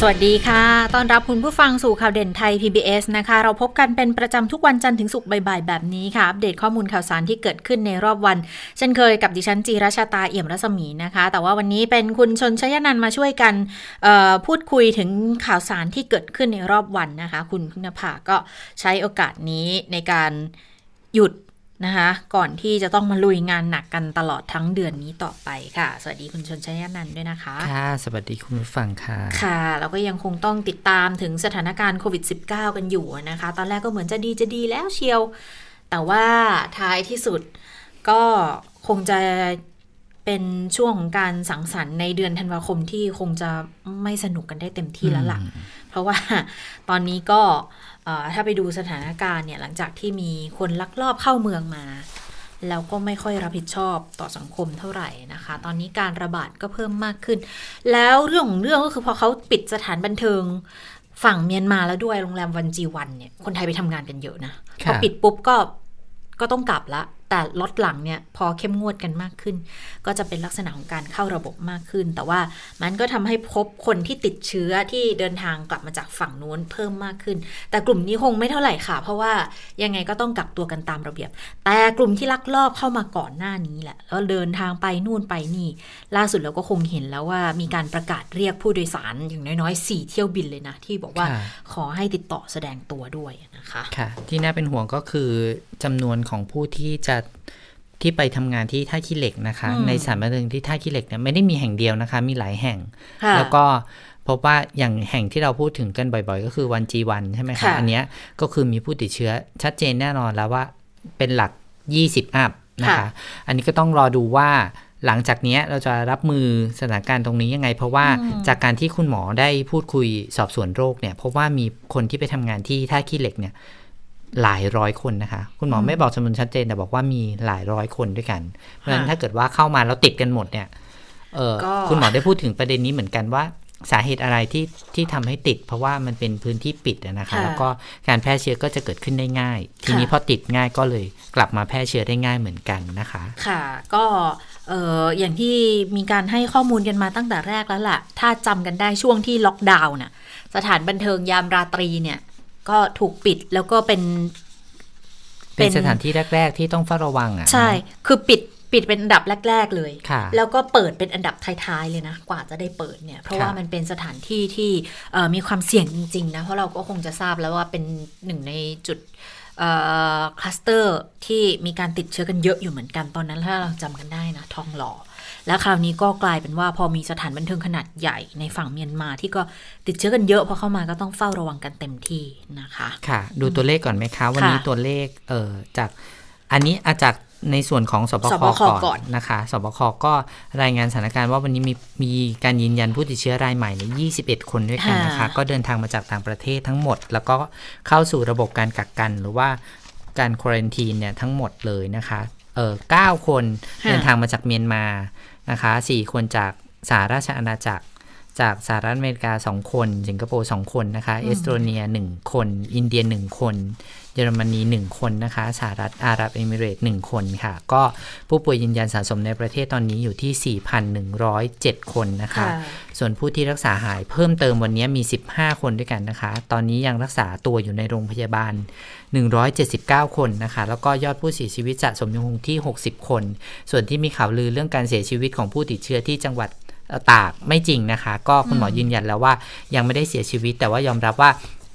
สวัสดีค่ะ ตอนรับคุณผู้ฟังสู่ข่าวเด่นไทย PBS นะคะ เราพบกันเป็นประจำทุกวันจันทร์ถึงศุกร์บ่ายๆแบบนี้ค่ะ อัปเดตข้อมูลข่าวสารที่เกิดขึ้นในรอบวัน เช่นเคยกับดิฉันจีราชาตาเอี่ยมรัศมีนะคะ แต่ว่าวันนี้เป็นคุณชนชยนันมาช่วยกันพูดคุยถึงข่าวสารที่เกิดขึ้นในรอบวันนะคะ คุณพึ่งนภาก็ใช้โอกาสนี้ในการหยุด นะคะก่อนที่จะต้องมาลุยงานหนักกันตลอดทั้งเดือนนี้ต่อไปค่ะ สวัสดีคุณชนชัยนันท์ด้วยนะคะ ค่ะ สวัสดีคุณผู้ฟังค่ะ ค่ะเราก็ยังคงต้องติดตามถึงสถานการณ์โควิด -19 กันอยู่นะคะ ตอนแรกก็เหมือนจะดีจะดีแล้วเชียว แต่ว่าท้ายที่สุดก็คงจะเป็นช่วงของการสังสรรค์ในเดือนธันวาคมที่คงจะไม่สนุกกันได้เต็มที่แล้วล่ะ เพราะว่าตอนนี้ก็ ถ้าไปดูสถานการณ์เนี่ยหลังจากที่มีคนลักลอบเข้าเมืองมา แล้วก็ไม่ค่อยรับผิดชอบต่อสังคมเท่าไหร่นะคะ ตอนนี้การระบาดก็เพิ่มมากขึ้น แล้วเรื่องของเรื่องก็คือพอเขาปิดสถานบันเทิงฝั่งเมียนมาแล้วด้วยโรงแรมวันจีวันเนี่ยคนไทยไปทำงานกันเยอะนะพอปิดปุ๊บก็ก็ต้องกลับละ แต่ลดหลังเนี่ยพอเข้มงวดกันมากขึ้น ก็จะเป็นลักษณะของการเข้าระบบมากขึ้น แต่ว่ามันก็ทำให้พบคนที่ติดเชื้อที่เดินทางกลับมาจากฝั่งนู้นเพิ่มมากขึ้น แต่กลุ่มนี้คงไม่เท่าไหร่ค่ะ เพราะว่ายังไงก็ต้องกักตัวกันตามระเบียบ แต่กลุ่มที่ลักลอบเข้ามาก่อนหน้านี้แหละแล้วเดินทางไปนู่นไปนี่ ล่าสุดเราก็คงเห็นแล้วว่ามีการประกาศเรียกผู้โดยสารอย่างน้อยๆ4เที่ยวบินเลยนะที่บอกว่าขอให้ติดต่อแสดงตัวด้วยนะคะค่ะที่น่าเป็นห่วงก็คือจำนวนของผู้ที่จะที่ไปทำงานที่ท่าขี้เหล็กนะคะ ในสถานบันเทิงที่ท่าขี้เหล็กเนี่ยไม่ได้มีแห่งเดียวนะคะ มีหลายแห่ง แล้วก็พบว่าอย่างแห่งที่เราพูดถึงกันบ่อยๆ ก็คือวันจีวันใช่ไหมคะอันนี้ก็คือมีผู้ติดเชื้อชัดเจนแน่นอนแล้วว่าเป็นหลัก 20 อัพนะคะ อันนี้ก็ต้องรอดูว่าหลังจากนี้เราจะรับมือสถานการณ์ตรงนี้ยังไง เพราะว่าจากการที่คุณหมอได้พูดคุยสอบสวนโรคเนี่ยพบว่ามีคนที่ไปทำงานที่ท่าขี้เหล็กเนี่ย หลายร้อยคนนะคะ คุณหมอไม่บอกจำนวนชัดเจนแต่บอกว่ามีหลายร้อยคนด้วยกัน เพราะฉะนั้นถ้าเกิดว่าเข้ามาแล้วติดกันหมดเนี่ยเออคุณหมอได้พูดถึงประเด็นนี้เหมือนกันว่าสาเหตุอะไรที่ที่ทำให้ติด เพราะว่ามันเป็นพื้นที่ปิดนะคะ แล้วก็การแพร่เชื้อก็จะเกิดขึ้นได้ง่าย ทีนี้พอติดง่ายก็เลยกลับมาแพร่เชื้อได้ง่ายเหมือนกันนะคะ ค่ะ ก็เอออย่างที่มีการให้ข้อมูลกันมาตั้งแต่แรกแล้วล่ะ ถ้าจำกันได้ช่วงที่ล็อกดาวน์น่ะสถานบันเทิงยามราตรีเนี่ย ก็ถูกปิดแล้วก็เป็น เป็นสถานที่แรก ๆ ที่ต้องเฝ้าระวังอะ ใช่ คือปิดปิดเป็นอันดับแรก ๆ เลย แล้วก็เปิดเป็นอันดับท้าย ๆ เลยนะ กว่าจะได้เปิดเนี่ย เพราะว่ามันเป็นสถานที่ที่มีความเสี่ยงจริง ๆ นะ เพราะเราก็คงจะทราบแล้วว่าเป็นหนึ่งในจุดคลัสเตอร์ที่มีการติดเชื้อกันเยอะอยู่เหมือนกันตอนนั้นถ้าเราจำกันได้นะ ทองหล่อ แล้วคราวนี้ก็กลายเป็นว่าพอมีสถานบันเทิงขนาดใหญ่ในฝั่งเมียนมาที่ก็ติดเชื้อกันเยอะพอเข้ามาก็ต้องเฝ้าระวังกันเต็มที่นะคะ ค่ะ ดูตัวเลขก่อนไหมคะ วันนี้ตัวเลขเออจากอันนี้อาจากในส่วนของสบคก่อนนะคะสบคก็รายงานสถานการณ์ว่าวันนี้มีมีการยืนยันผู้ติดเชื้อรายใหม่ใน 21 คนด้วยกันนะคะ ก็เดินทางมาจากต่างประเทศทั้งหมด แล้วก็เข้าสู่ระบบการกักกัน หรือว่าการควอนตีนเนี่ยทั้งหมดเลยนะคะ เออเก้าคนเดินทางมาจากเมียนมา นะคะ4คนจากสหราชอาณาจักร จากสหรัฐอเมริกา 2 คน สิงคโปร์ 2 คนนะคะเอสโตเนีย 1 คน อินเดีย 1 คน เยอรมนี 1 คนนะคะสหรัฐอาหรับเอมิเรต1คนค่ะ ก็ผู้ป่วยยืนยันสะสมในประเทศตอนนี้อยู่ที่ 4,107 คนนะคะ ส่วนผู้ที่รักษาหายเพิ่มเติมวันนี้มี 15 คนด้วยกันนะคะ ตอนนี้ยังรักษาตัวอยู่ในโรงพยาบาล 179 คนนะคะ แล้วก็ยอดผู้เสียชีวิตสะสมยังคงที่ 60 คน ส่วนที่มีข่าวลือเรื่องการเสียชีวิตของผู้ติดเชื้อที่จังหวัดตากไม่จริงนะคะ ก็คุณหมอยืนยันแล้วว่ายังไม่ได้เสียชีวิต แต่ว่ายอมรับว่า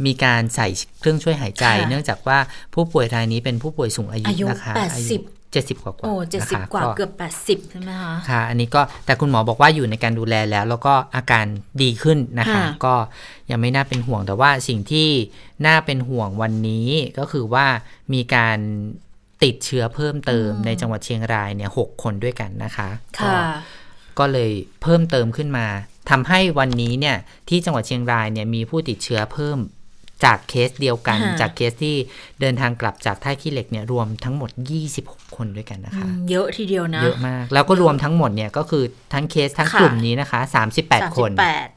มีการใส่เครื่องช่วยหายใจ เนื่องจากว่าผู้ป่วยรายนี้เป็นผู้ป่วยสูงอายุนะคะอายุเจ็ดสิบกว่าโอ้เจ็ดสิบกว่าเกือบแปดสิบใช่ไหมคะค่ะ อันนี้ก็แต่คุณหมอบอกว่าอยู่ในการดูแลแล้ว แล้วก็อาการดีขึ้นนะคะ ก็ยังไม่น่าเป็นห่วงแต่ว่าสิ่งที่น่าเป็นห่วงวันนี้ก็คือว่ามีการติดเชื้อเพิ่มเติมในจังหวัดเชียงรายเนี่ยหกคนด้วยกันนะคะค่ะก็เลยเพิ่มเติมขึ้นมาทำให้วันนี้เนี่ยที่จังหวัดเชียงรายเนี่ยมีผู้ติดเชื้อเพิ่ม จากเคสเดียวกัน จากเคสที่เดินทางกลับจากท่าขี้เหล็กเนี่ยรวมทั้งหมด 26 คนด้วยกันนะคะ เยอะทีเดียวนะ เยอะมาก แล้วก็รวมทั้งหมดเนี่ยก็คือทั้งเคสทั้งกลุ่มนี้นะคะ 38 คน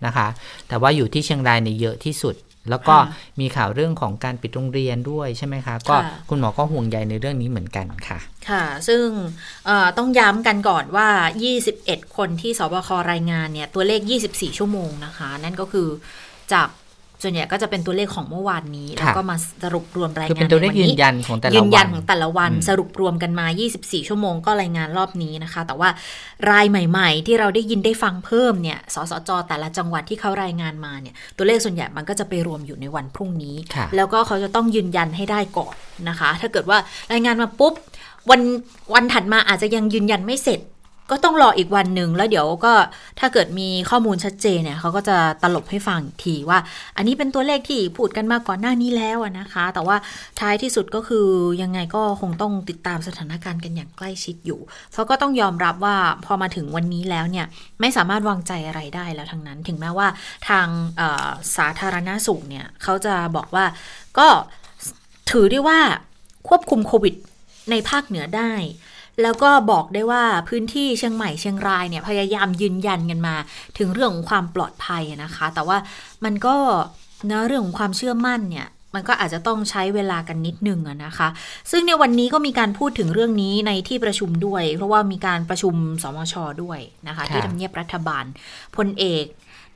นะคะ แต่ว่าอยู่ที่เชียงรายในเยอะที่สุดแล้วก็มีข่าวเรื่องของการปิดโรงเรียนด้วยใช่ไหมคะ ก็คุณหมอก็ห่วงใยในเรื่องนี้เหมือนกันค่ะ ค่ะ ซึ่งต้องย้ำกันก่อนว่า 21 คนที่สบครายงานเนี่ย ตัวเลข 24 ชั่วโมงนะคะ นั่นก็คือจาก ส่วนใหญ่ก็จะเป็นตัวเลขของเมื่อวานนี้ แล้วก็มาสรุปรวมรายงานคือเป็นตัวเลขยืนยันของแต่ละวันยืนยันของแต่ละวันสรุปรวมกันมา 24 ชั่วโมงก็รายงานรอบนี้นะคะ แต่ว่ารายใหม่ ๆ ที่เราได้ยินได้ฟังเพิ่มเนี่ยสสจ แต่ละจังหวัดที่เขารายงานมาเนี่ย ตัวเลขส่วนใหญ่มันก็จะไปรวมอยู่ในวันพรุ่งนี้ แล้วก็เขาจะต้องยืนยันให้ได้ก่อนนะคะ ถ้าเกิดว่ารายงานมาปุ๊บวันวันถัดมาอาจจะยังยืนยันไม่เสร็จ ก็ต้องรออีกวันหนึ่งแล้วเดี๋ยวก็ถ้าเกิดมีข้อมูลชัดเจนเนี่ยเขาก็จะตลบให้ฟังทีว่า อันนี้เป็นตัวเลขที่พูดกันมาก่อนหน้านี้แล้วนะคะ แต่ว่าท้ายที่สุดก็คือยังไงก็คงต้องติดตามสถานการณ์กันอย่างใกล้ชิดอยู่ เพราะก็ต้องยอมรับว่าพอมาถึงวันนี้แล้วเนี่ยไม่สามารถวางใจอะไรได้แล้วทั้งนั้น ถึงแม้ว่าทางสาธารณาสุขเนี่ยเขาจะบอกว่าก็ถือได้ว่าควบคุมโควิดในภาคเหนือได้ แล้วก็บอกได้ว่าพื้นที่เชียงใหม่เชียงรายเนี่ยพยายามยืนยันกันมา ถึงเรื่องของความปลอดภัยนะคะ แต่ว่ามันก็เนะเรื่องของความเชื่อมั่นเนี่ยมันก็อาจจะต้องใช้เวลากันนิดนึงนะคะ ซึ่งในวันนี้ก็มีการพูดถึงเรื่องนี้ในที่ประชุมด้วย เพราะว่ามีการประชุมสมชด้วยนะคะ ที่ทำเนียบรัฐบาลพลเอก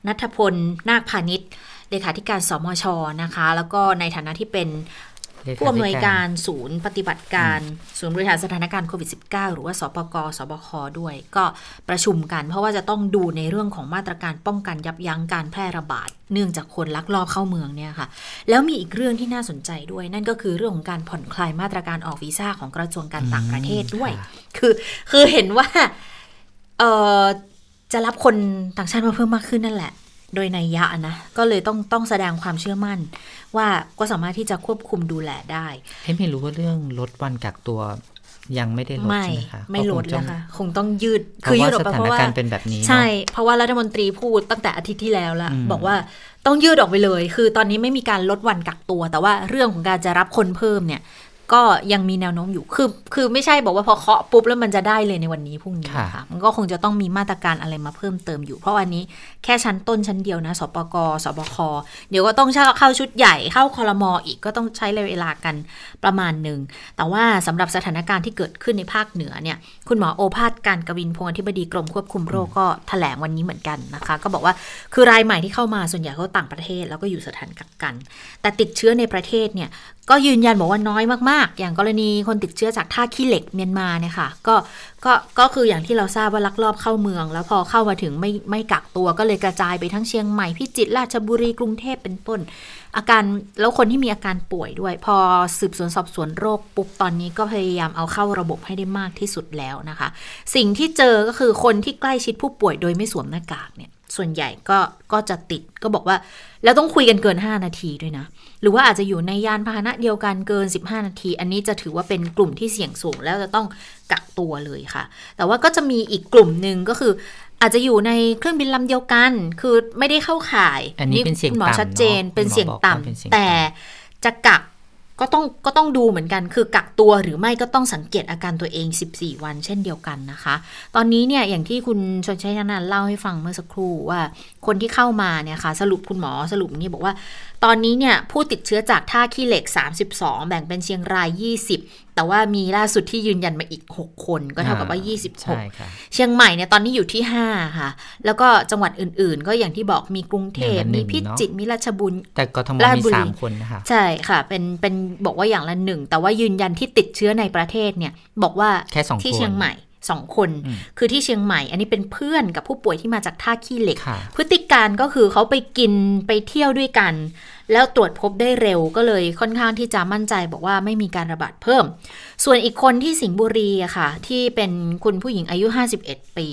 นัทพลนาคพาณิชย์เลขาธิการสมชนะคะ แล้วก็ในฐานะที่เป็น ผู้อำนวยการศูนย์ปฏิบัติการ ศูนย์บริหารสถานการณ์โควิด -19 หรือว่าสปกสบคด้วย ก็ประชุมกัน เพราะว่าจะต้องดูในเรื่องของมาตรการป้องกันยับยั้งการแพร่ระบาด เนื่องจากคนลักลอบเข้าเมืองเนี่ยค่ะ แล้วมีอีกเรื่องที่น่าสนใจด้วย นั่นก็คือเรื่องของการผ่อนคลายมาตรการออกวีซ่าของกระทรวงการต่างประเทศด้วย คือคือเห็นว่าเออจะรับคนต่างชาติมาเพิ่มมากขึ้นนั่นแหละ โดยในยะนะ ก็เลยต้องต้องแสดงความเชื่อมั่น ว่าก็สามารถที่จะควบคุมดูแลได้ให้ไม่รู้ว่าเรื่องลดวันกักตัวยังไม่ได้ลดใช่ไหมคะไม่ลดแล้วค่ะ คงต้องยืด คือยืดออกไปเพราะว่าเป็นแบบนี้ ใช่ เพราะว่ารัฐมนตรีพูดตั้งแต่อาทิตย์ที่แล้วละบอกว่าต้องยืดออกไปเลย คือตอนนี้ไม่มีการลดวันกักตัว แต่ว่าเรื่องของการจะรับคนเพิ่มเนี่ย ก็ยังมีแนวโน้มอยู่ คือ คือไม่ใช่บอกว่าพอเคาะปุ๊บแล้วมันจะได้เลยในวันนี้พรุ่งนี้ค่ะ มันก็คงจะต้องมีมาตรการอะไรมาเพิ่มเติมอยู่ เพราะวันนี้แค่ชั้นต้นชั้นเดียวนะ สปก สบค เดี๋ยวก็ต้องเข้าชุดใหญ่เข้าคอรมออีกก็ต้องใช้เวลากันประมาณหนึ่ง แต่ว่าสำหรับสถานการณ์ที่เกิดขึ้นในภาคเหนือเนี่ย คุณหมอโอภาสการกวินพงศ์อธิบดีกรมควบคุมโรคก็แถลงวันนี้เหมือนกันนะคะ ก็บอกว่า คือรายใหม่ที่เข้ามาส่วนใหญ่เขาต่างประเทศแล้วก็อยู่สถานกักกัน แต่ติดเชื้อในประเทศเนี่ยก็ยืนยันบอกว่าน้อยมาก ๆ อย่างกรณีคนติดเชื้อจากท่าขี้เหล็กเมียนมาเนี่ยค่ะ ก็ ก็ ก็คืออย่างที่เราทราบว่าลักลอบเข้าเมือง แล้วพอเข้ามาถึงไม่ไม่กักตัวก็เลยกระจายไปทั้งเชียงใหม่พิจิตรราชบุรีกรุงเทพเป็นต้น อาการแล้วคนที่มีอาการป่วยด้วย พอสืบสวนสอบสวนโรคปุ๊บตอนนี้ก็พยายามเอาเข้าระบบให้ได้มากที่สุดแล้วนะคะ สิ่งที่เจอก็คือคนที่ใกล้ชิดผู้ป่วยโดยไม่สวมหน้ากากเนี่ย ส่วนใหญ่ก็ก็จะติดก็บอกว่า แล้วต้องคุยกันเกิน 5 นาทีด้วยนะ หรือว่าอาจจะอยู่ในยานพาหนะเดียวกันเกิน 15 นาที อันนี้จะถือว่าเป็นกลุ่มที่เสี่ยงสูง แล้วจะต้องกักตัวเลยค่ะ แต่ว่าก็จะมีอีกกลุ่มหนึ่งก็คืออาจจะอยู่ในเครื่องบินลำเดียวกัน คือไม่ได้เข้าข่าย อันนี้เป็นเสียงต่ำหมอชัดเจนเป็นเสียงต่ำแต่จะกัก ก็ต้องก็ต้องดูเหมือนกันคือกักตัวหรือไม่ก็ต้องสังเกตอาการตัวเอง 14 วัน เช่นเดียวกันนะคะ ตอนนี้เนี่ยอย่างที่คุณชนชัยนันเล่าให้ฟังเมื่อสักครู่ว่า คนที่เข้ามาเนี่ยค่ะสรุปคุณหมอสรุปนี่บอกว่า ตอนนี้เนี่ยผู้ติดเชื้อจากท่าขี้เหล็ก 32 แบ่งเป็นเชียงราย 20 แต่ว่ามีล่าสุดที่ยืนยันมาอีก 6 คนก็เท่ากับว่า 26 เชียงใหม่เนี่ยตอนนี้อยู่ที่ 5 ค่ะ แล้วก็จังหวัดอื่นๆ ก็อย่างที่บอกมีกรุงเทพมีพิจิตรมีราชบุรีแต่กทมมีสามคนนะคะใช่ค่ะ เป็นเป็นบอกว่าอย่างละหนึ่งแต่ว่ายืนยันที่ติดเชื้อในประเทศเนี่ยบอกว่าแค่สองที่เชียงใหม่ สองคน คือที่เชียงใหม่ อันนี้เป็นเพื่อนกับผู้ป่วยที่มาจากท่าขี้เหล็ก พฤติการก็คือเขาไปกินไปเที่ยวด้วยกัน แล้วตรวจพบได้เร็วก็เลยค่อนข้างที่จะมั่นใจบอกว่าไม่มีการระบาดเพิ่ม ส่วนอีกคนที่สิงห์บุรีอะค่ะ ที่เป็นคุณผู้หญิงอายุ 51 ปี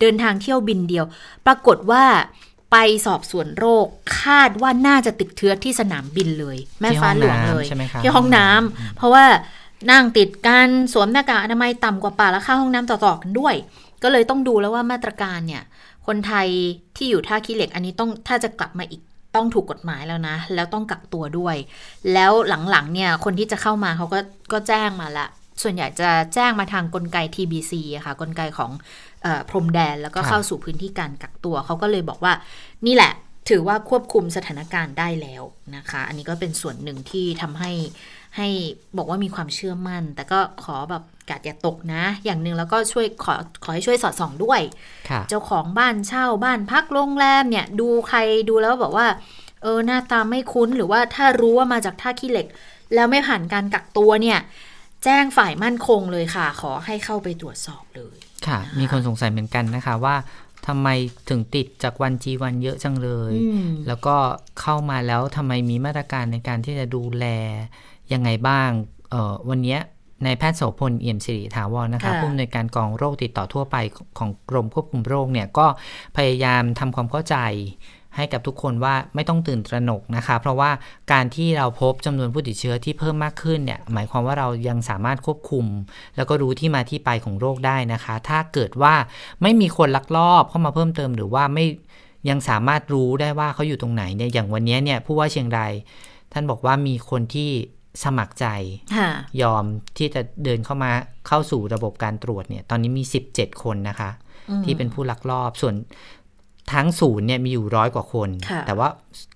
เดินทางเที่ยวบินเดียว ปรากฏว่าไปสอบสวนโรคคาดว่าน่าจะติดเชื้อที่สนามบินเลย แม่ฟ้าหลวงเลยที่ห้องน้ำเพราะว่า นั่งติดกันสวมหน้ากากอนามัยต่ำกว่าป่าและเข้าห้องน้ำต่อๆกันด้วย ก็เลยต้องดูแล้วว่ามาตรการเนี่ย คนไทยที่อยู่ท่าขี้เหล็กอันนี้ต้องถ้าจะกลับมาอีกต้องถูกกฎหมายแล้วนะ แล้วต้องกักตัวด้วย แล้วหลังๆเนี่ยคนที่จะเข้ามาเขาก็ก็แจ้งมาละ ส่วนใหญ่จะแจ้งมาทางกลไก TBC อะค่ะ กลไกของพรมแดนแล้วก็เข้าสู่พื้นที่การกักตัวเขาก็เลยบอกว่า นี่แหละถือว่าควบคุมสถานการณ์ได้แล้วนะคะ อันนี้ก็เป็นส่วนหนึ่งที่ทำให้ ให้บอกว่ามีความเชื่อมั่น แต่ก็ขอแบบกาดอย่าตกนะ อย่างหนึ่งแล้วก็ช่วยขอขอให้ช่วยสอดส่องด้วย เจ้าของบ้านเช่าบ้านพักโรงแรมเนี่ย ดูใครดูแล้วบอกว่า เออหน้าตาไม่คุ้นหรือว่าถ้ารู้ว่ามาจากท่าขี้เหล็ก แล้วไม่ผ่านการกักตัวเนี่ย แจ้งฝ่ายมั่นคงเลยค่ะ ขอให้เข้าไปตรวจสอบเลยค่ะ มีคนสงสัยเหมือนกันนะคะว่าทำไมถึงติดจากวันจีวันเยอะจังเลย แล้วก็เข้ามาแล้วทำไมมีมาตรการในการที่จะดูแล ยังไงบ้างเออวันนี้ในแพทย์โสพลเอี่ยมสิริถาวรนะคะผู้อำนวยการกองโรคติดต่อทั่วไปของกรมควบคุมโรคเนี่ยก็พยายามทำความเข้าใจให้กับทุกคนว่าไม่ต้องตื่นตระหนกนะคะ เพราะว่าการที่เราพบจำนวนผู้ติดเชื้อที่เพิ่มมากขึ้นเนี่ยหมายความว่าเรายังสามารถควบคุม แล้วก็รู้ที่มาที่ไปของโรคได้นะคะ ถ้าเกิดว่าไม่มีคนลักลอบเข้ามาเพิ่มเติมหรือว่าไม่ยังสามารถรู้ได้ว่าเขาอยู่ตรงไหนเนี่ยอย่างวันนี้เนี่ยผู้ว่าเชียงรายท่านบอกว่ามีคนที่ สมัครใจ ยอมที่จะเดินเข้ามาเข้าสู่ระบบการตรวจเนี่ย ตอนนี้มี 17 คนนะคะ ที่เป็นผู้ลักลอบส่วนทั้งศูนย์เนี่ยมีอยู่ร้อยกว่าคน แต่ว่า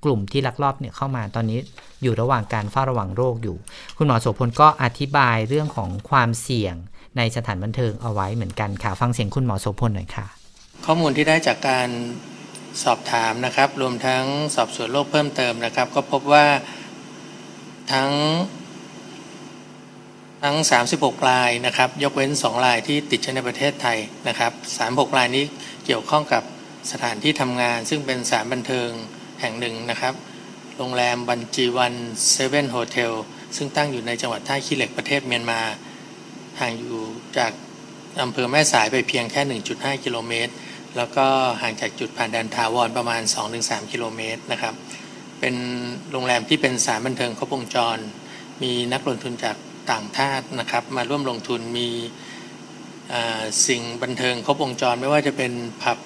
กลุ่มที่ลักลอบเนี่ยเข้ามาตอนนี้อยู่ระหว่างการเฝ้าระวังโรคอยู่ คุณหมอโสพลก็อธิบายเรื่องของความเสี่ยงในสถานบันเทิงเอาไว้เหมือนกันค่ะ ฟังเสียงคุณหมอโสพลหน่อยค่ะ ข้อมูลที่ได้จากการสอบถามนะครับ รวมทั้งสอบสวนโรคเพิ่มเติมนะครับ ก็พบว่า ทั้งทั้ง 36 รายนะครับ ยกเว้น 2 รายที่ติดเชื้อในประเทศไทยนะครับ 36 รายนี้เกี่ยวข้องกับสถานที่ทำงาน ซึ่งเป็นสถานบันเทิงแห่งหนึ่งนะครับ โรงแรมวันจีวันเซเว่นโฮเทลซึ่งตั้งอยู่ในจังหวัดท่าขี้เหล็กประเทศเมียนมา ห่างอยู่จากอำเภอแม่สายไปเพียงแค่ 1.5 กิโลเมตร แล้วก็ห่างจากจุดผ่านแดนถาวรประมาณ 2-3 กิโลเมตรนะครับ เป็นโรงแรมที่เป็นสถานบันเทิงครบวงจร มีนักลงทุนจากต่างชาตินะครับมาร่วมลงทุนมีสิ่งบันเทิงครบวงจรไม่ว่าจะเป็นผับ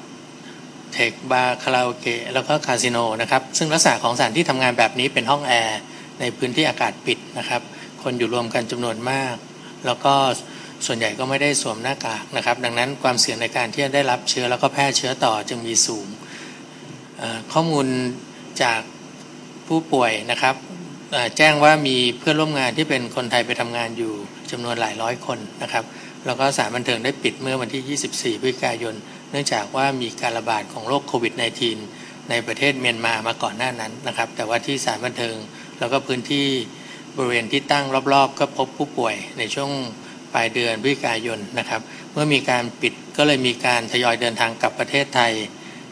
เธคบาร์คาราโอเกะแล้วก็คาสิโนนะครับซึ่งลักษณะของสถานที่ทำงานแบบนี้เป็นห้องแอร์ในพื้นที่อากาศปิดนะครับ คนอยู่รวมกันจำนวนมาก แล้วก็ส่วนใหญ่ก็ไม่ได้สวมหน้ากากนะครับ ดังนั้นความเสี่ยงในการที่จะได้รับเชื้อแล้วก็แพร่เชื้อต่อจึงมีสูงข้อมูลจาก ผู้ป่วยนะครับแจ้งว่ามีเพื่อนร่วมงานที่เป็นคนไทยไปทำงานอยู่จำนวนหลายร้อยคนนะครับ แล้วก็สารบันเทิงได้ปิดเมื่อวันที่ 24 พฤศจิกายน เนื่องจากว่ามีการระบาดของโรคโควิด -19 ในประเทศเมียนมามาก่อนหน้านั้นนะครับ แต่ว่าที่สารบันเทิงแล้วก็พื้นที่บริเวณที่ตั้งรอบๆ ก็พบผู้ป่วยในช่วงปลายเดือนพฤศจิกายนนะครับ เมื่อมีการปิดก็เลยมีการทยอยเดินทางกลับประเทศไทย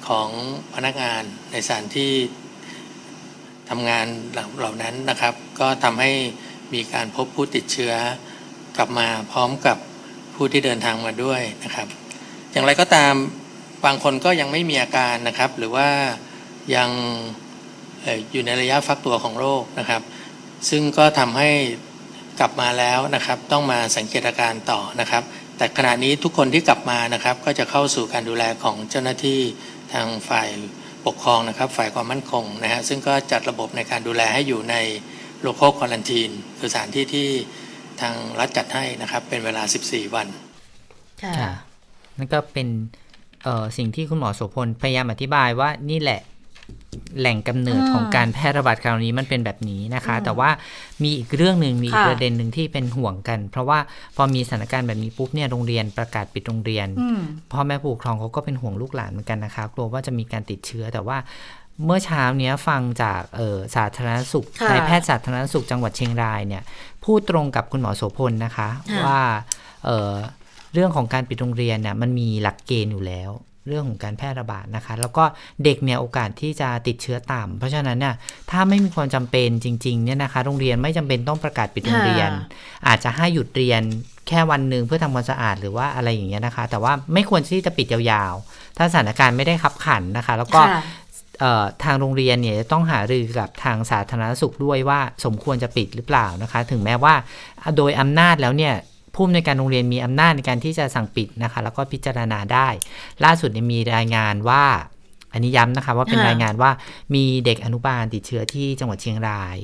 ของพนักงานในสถานที่ ทำงานเหล่านั้นนะครับ ก็ทำให้มีการพบผู้ติดเชื้อกลับมาพร้อมกับผู้ที่เดินทางมาด้วยนะครับ อย่างไรก็ตามบางคนก็ยังไม่มีอาการนะครับ หรือว่ายังอยู่ในระยะฟักตัวของโรคนะครับ ซึ่งก็ทำให้กลับมาแล้วนะครับ ต้องมาสังเกตอาการต่อนะครับ แต่ขณะนี้ทุกคนที่กลับมานะครับ ก็จะเข้าสู่การดูแลของเจ้าหน้าที่ทางฝ่าย ปกครองนะครับฝ่ายความมั่นคงนะฮะซึ่งก็จัดระบบในการดูแลให้อยู่ในโลโก้ควอลันทีนคือสถานที่ที่ทางรัฐจัดให้นะครับ เป็นเวลา 14 วันค่ะนั่นก็เป็นสิ่งที่คุณหมอโสพลพยายามอธิบายว่านี่แหละ แหล่งกำเนิดของการแพร่ระบาดคราวนี้มันเป็นแบบนี้นะคะ แต่ว่ามีอีกเรื่องหนึ่งมีอีกประเด็นหนึ่งที่เป็นห่วงกัน เพราะว่าพอมีสถานการณ์แบบนี้ปุ๊บเนี่ยโรงเรียนประกาศปิดโรงเรียนพ่อแม่ผู้ปกครองเขาก็เป็นห่วงลูกหลานเหมือนกันนะคะกลัวว่าจะมีการติดเชื้อแต่ว่าเมื่อเช้าเนี้ยฟังจากสาธารณสุขนายแพทย์สาธารณสุขจังหวัดเชียงรายเนี่ยพูดตรงกับคุณหมอโสพลนะคะ ว่าเรื่องของการปิดโรงเรียนเนี่ยมันมีหลักเกณฑ์อยู่แล้ว เรื่องของการแพร่ระบาดนะคะ แล้วก็เด็กเนี่ยโอกาสที่จะติดเชื้อต่ำเพราะฉะนั้นเนี่ยถ้าไม่มีความจำเป็นจริงๆเนี่ยนะคะ โรงเรียนไม่จำเป็นต้องประกาศปิดโรงเรียน อาจจะให้หยุดเรียนแค่วันหนึ่งเพื่อทำความสะอาดหรือว่าอะไรอย่างเงี้ยนะคะ แต่ว่าไม่ควรที่จะปิดยาวๆ ถ้าสถานการณ์ไม่ได้ขับขันนะคะ แล้วก็ทางโรงเรียนเนี่ยต้องหารือกับทางสาธารณสุขด้วยว่าสมควรจะปิดหรือเปล่านะคะ ถึงแม้ว่าโดยอำนาจแล้วเนี่ย ผู้อำนวยการโรงเรียนมีอำนาจในการที่จะสั่งปิดนะคะ แล้วก็พิจารณาได้ ล่าสุดมีรายงานว่า อันนี้ย้ำนะคะว่าเป็นรายงานว่ามีเด็กอนุบาลติดเชื้อที่จังหวัดเชียงราย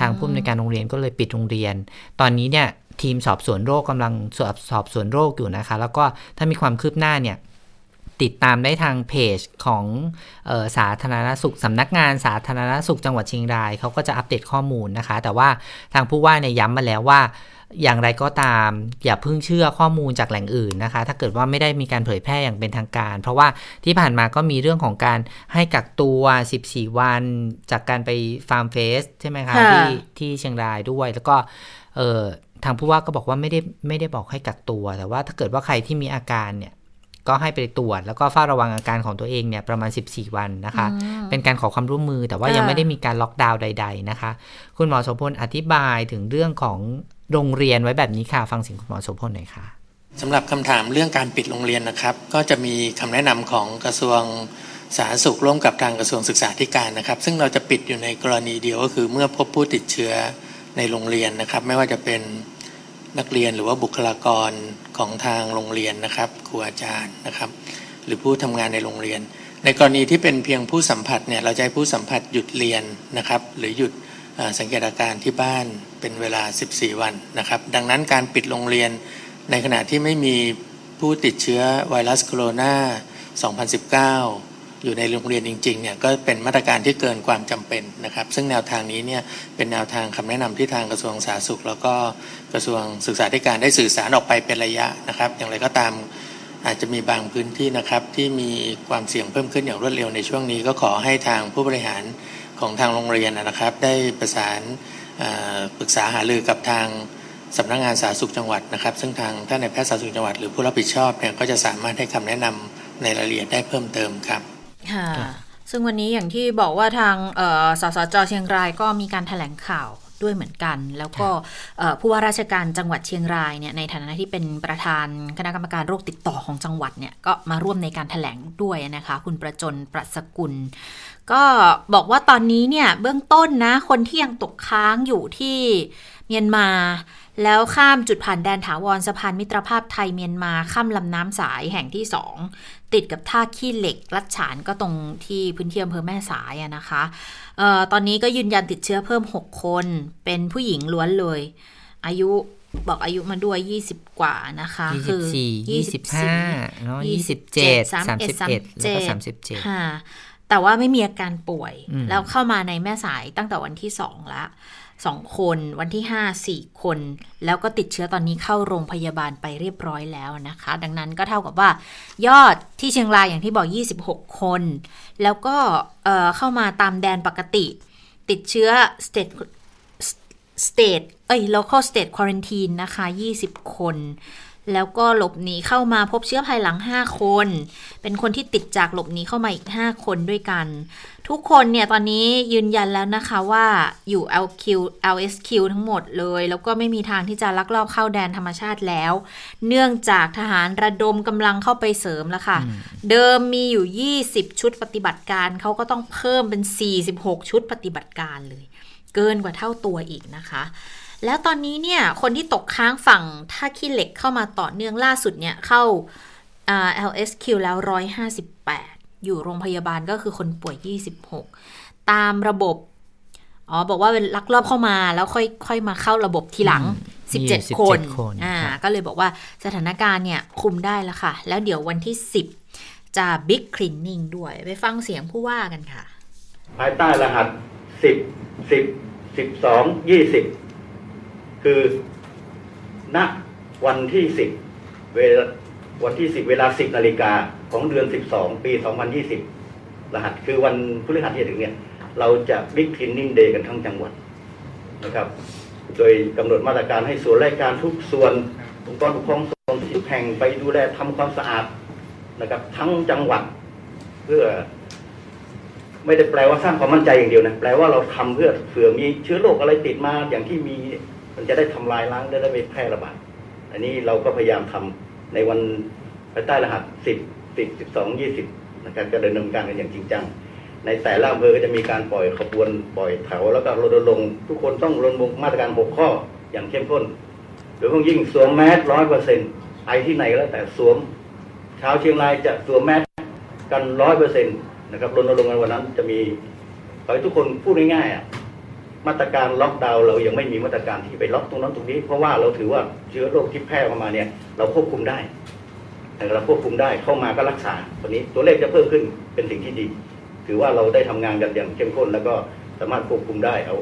ทางผู้อำนวยการโรงเรียนก็เลยปิดโรงเรียน ตอนนี้เนี่ยทีมสอบสวนโรคกำลังสอบสอบสวนโรคอยู่นะคะ แล้วก็ถ้ามีความคืบหน้าเนี่ยติดตามได้ทางเพจของออสาธารณสุขสำนักงานสาธารณสุขจังหวัดเชียงรายเขาก็จะอัปเดตข้อมูลนะคะ แต่ว่าทางผู้ว่าเนี่ยย้ำมาแล้วว่า อย่างไรก็ตาม อย่าเพิ่งเชื่อข้อมูลจากแหล่งอื่นนะคะ ถ้าเกิดว่าไม่ได้มีการเผยแพร่อย่างเป็นทางการ เพราะว่าที่ผ่านมาก็มีเรื่องของการให้กักตัว 14 วัน จากการไปฟาร์มเฟสใช่ไหมคะที่ที่เชียงรายด้วย แล้วก็เออทางผู้ว่าก็บอกว่าไม่ได้ไม่ได้บอกให้กักตัว แต่ว่าถ้าเกิดว่าใครที่มีอาการเนี่ยก็ให้ไปตรวจแล้วก็เฝ้าระวังอาการของตัวเองเนี่ยประมาณ 14 วันนะคะ เป็นการขอความร่วมมือแต่ว่ายังไม่ได้มีการล็อกดาวน์ใด ๆนะคะ คุณหมอโสพลอธิบายถึงเรื่องของ โรงเรียนไว้แบบนี้ค่ะ ฟังเสียงคุณหมอโสพลหน่อยค่ะสำหรับคำถามเรื่องการปิดโรงเรียนนะครับ ก็จะมีคำแนะนำของกระทรวงสาธารณสุขร่วมกับทางกระทรวงศึกษาธิการนะครับ ซึ่งเราจะปิดอยู่ในกรณีเดียวก็คือเมื่อพบผู้ติดเชื้อในโรงเรียนนะครับ ไม่ว่าจะเป็นนักเรียนหรือว่าบุคลากรของทางโรงเรียนนะครับครูอาจารย์นะครับ หรือผู้ทำงานในโรงเรียน ในกรณีที่เป็นเพียงผู้สัมผัสเนี่ยเราจะให้ผู้สัมผัสหยุดเรียนนะครับ หรือหยุด สังเกตอาการที่บ้านเป็นเวลา 14 วันนะครับ ดังนั้นการปิดโรงเรียนในขณะที่ไม่มีผู้ติดเชื้อไวรัสโคโรนา 2019 อยู่ในโรงเรียนจริงๆเนี่ยก็เป็นมาตรการที่เกินความจำเป็นนะครับ ซึ่งแนวทางนี้เนี่ยเป็นแนวทางคำแนะนำที่ทางกระทรวงสาธารณสุข แล้วก็กระทรวงศึกษาธิการได้สื่อสารออกไปเป็นระยะนะครับ อย่างไรก็ตามอาจจะมีบางพื้นที่นะครับที่มีความเสี่ยงเพิ่มขึ้นอย่างรวดเร็วในช่วงนี้ก็ขอให้ทางผู้บริหาร ของทางโรงเรียนนะครับ ได้ประสานปรึกษาหารือกับทางสำนักงงานสาธารณสุขจังหวัดนะครับ ซึ่งทางท่านในแพทย์สาธารณสุขจังหวัดหรือผู้รับผิดชอบเนี่ยก็จะสามารถให้คำแนะนำในรายละเอียดได้เพิ่มเติมครับค่ะซึ่งวันนี้อย่างที่บอกว่าทางสสจเชียงรายก็มีการถแถลงข่าวด้วยเหมือนกัน แล้วก็ผู้ว่าราชการจังหวัดเชียงรายเนี่ยในฐานะที่เป็นประธานคณะกรรมการโรคติดต่อของจังหวัดเนี่ยก็มาร่วมในการถแถลงด้วยนะคะ คุณประจนประสกุล ก็บอกว่าตอนนี้เนี่ยเบื้องต้นนะ คนที่ยังตกค้างอยู่ที่เมียนมา แล้วข้ามจุดผ่านแดนถาวรสะพานมิตรภาพไทยเมียนมาข้ามลำน้ำสายแห่งที่สองติดกับท่าขี้เหล็กลัดฉานก็ตรงที่พื้นที่อำเภอแม่สายนะคะออตอนนี้ก็ยืนยันติดเชื้อเพิ่ม 6 คน เป็นผู้หญิงล้วนเลย อายุบอกอายุมาด้วย 20 กว่านะคะ คือ25เนาะ27 31แล้วก็37ค่ะ แต่ว่าไม่มีอาการป่วย แล้วเข้ามาในแม่สายตั้งแต่วันที่2แล้วสองคนวันที่ห้าสี่คน แล้วก็ติดเชื้อตอนนี้เข้าโรงพยาบาลไปเรียบร้อยแล้วนะคะ ดังนั้นก็เท่ากับว่า ยอดที่เชียงรายอย่างที่บอก 26 คน แล้วก็เข้ามาตามแดนปกติ ติดเชื้อ state state เอ้ย local state quarantine นะคะ 20 คน แล้วก็หลบหนีเข้ามาพบเชื้อภายหลัง 5 คน เป็นคนที่ติดจากหลบหนีเข้ามาอีก 5 คนด้วยกัน ทุกคนเนี่ยตอนนี้ยืนยันแล้วนะคะว่าอยู่ LQ LSQ ทั้งหมดเลย แล้วก็ไม่มีทางที่จะลักลอบเข้าแดนธรรมชาติแล้ว เนื่องจากทหารระดมกำลังเข้าไปเสริมแล้วค่ะ เดิมมีอยู่ 20 ชุดปฏิบัติการเขาก็ต้องเพิ่มเป็น 46 ชุดปฏิบัติการเลย เกินกว่าเท่าตัวอีกนะคะ แล้วตอนนี้เนี่ย คนที่ตกค้างฝั่งท่าขี้เหล็กเข้ามาต่อเนื่องล่าสุดเนี่ย เข้า LSQ แล้ว 158 อยู่โรงพยาบาลก็คือคนป่วย 26 ตามระบบ อ๋อ บอกว่าเป็นลักลอบเข้ามาแล้วค่อยค่อยมาเข้าระบบทีหลัง 17 คนอ่า ก็เลยบอกว่าสถานการณ์เนี่ย คุมได้แล้วค่ะ แล้วเดี๋ยววันที่ 10 จะบิ๊กคลีนนิ่งด้วย ไปฟังเสียงผู้ว่ากันค่ะ ภายใต้รหัส 10 10 12 20 คือณวันที่สิบเวลาวันที่สิบเวลาสิบนาฬิกาของเดือนสิบสองปีสองพันยี่สิบรหัสคือวันพฤหัสที่ถึงเนี่ย เราจะบิ๊กคลินนิ่งเดย์กันทั้งจังหวัดนะครับ โดยกำหนดมาตรการให้ส่วนราชการทุกส่วนองค์กรปกครองส่วนทุกแห่งไปดูแลทำความสะอาดนะครับ ทั้งจังหวัดเพื่อ ไม่ได้แปลว่าสร้างความมั่นใจอย่างเดียวนะแปลว่าเราทำเพื่อเผื่อมีเชื้อโรคอะไรติดมาอย่างที่มี มันจะได้ทำลายล้างได้ได้ไม่แพร่ระบาด อันนี้เราก็พยายามทำในวันภายใต้รหัสสิบสิบสิบสองยี่สิบนะครับก็ดำเนินการกันอย่างจริงจัง ในแต่ละอำเภอก็จะมีการปล่อยขบวนปล่อยแถวแล้วก็รณรงค์ทุกคนต้องรณรงค์มาตรการหกข้ออย่างเข้มข้นโดยเฉพาะยิ่งสวมแมสร้อยเปอร์เซ็นต์ไอที่ไหนก็แล้วแต่สวมชาวเชียงรายจะสวมแมสกันร้อยเปอร์เซ็นต์นะครับรณรงค์กันวันนั้นจะมีขอให้ทุกคนพูดง่ายๆอะ มาตรการล็อกดาวน์เรายังไม่มีมาตรการที่ไปล็อกตรงนั้นตรงนี้ เพราะว่าเราถือว่าเชื้อโรคที่แพร่เข้ามาเนี่ย เราควบคุมได้เราควบคุมได้เข้ามาก็รักษาตัวนี้ตัวเลขจะเพิ่มขึ้นเป็นสิ่งที่ดี ถือว่าเราได้ทำงานกันอย่างเข้มข้นแล้วก็สามารถควบคุมได้เอา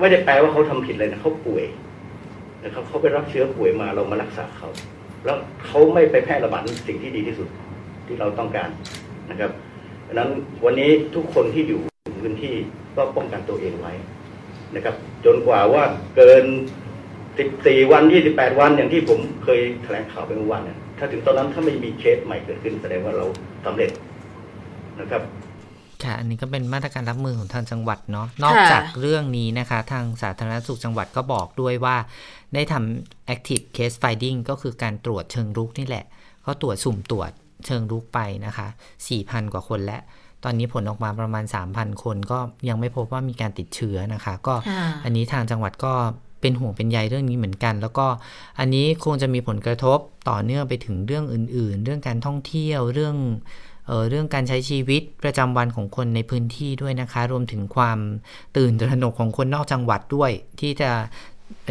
ไม่ได้แปลว่าเขาทำผิดเลยนะเขาป่วยนะครับเขาไปรับเชื้อป่วยมาเรามารักษาเขา แล้วเขาไม่ไปแพร่ระบาดสิ่งที่ดีที่สุดที่เราต้องการนะครับดังนั้นวันนี้ทุกคนที่อยู่พื้นที่ก็ป้องกันตัวเองไว้ นะครับ จนกว่าว่าเกิน 14 วัน 28 วันอย่างที่ผมเคยแถลงข่าวไปเมื่อวานเนี่ยถ้าถึงตอนนั้นถ้าไม่มีเคสใหม่เกิดขึ้นแสดงว่าเราสำเร็จนะครับค่ะอันนี้ก็เป็นมาตรการรับมือของทางจังหวัดเนาะนอกจากเรื่องนี้นะคะ ทางสาธารณสุขจังหวัดก็บอกด้วยว่า ได้ทำ active case finding ก็คือการตรวจเชิงรุกนี่แหละ ก็ตรวจสุ่มตรวจเชิงรุกไปนะคะ 4,000 กว่าคนและ ตอนนี้ผลออกมาประมาณ 3,000 คนก็ยังไม่พบว่ามีการติดเชื้อนะคะ ก็อันนี้ทางจังหวัดก็เป็นห่วงเป็นใยเรื่องนี้เหมือนกัน แล้วก็อันนี้คงจะมีผลกระทบต่อเนื่องไปถึงเรื่องอื่น ๆ เรื่องการท่องเที่ยวเรื่องเเรื่องการใช้ชีวิตประจำวันของคนในพื้นที่ด้วยนะคะ รวมถึงความตื่นตระหนกของคนนอกจังหวัดด้วย ที่จะเ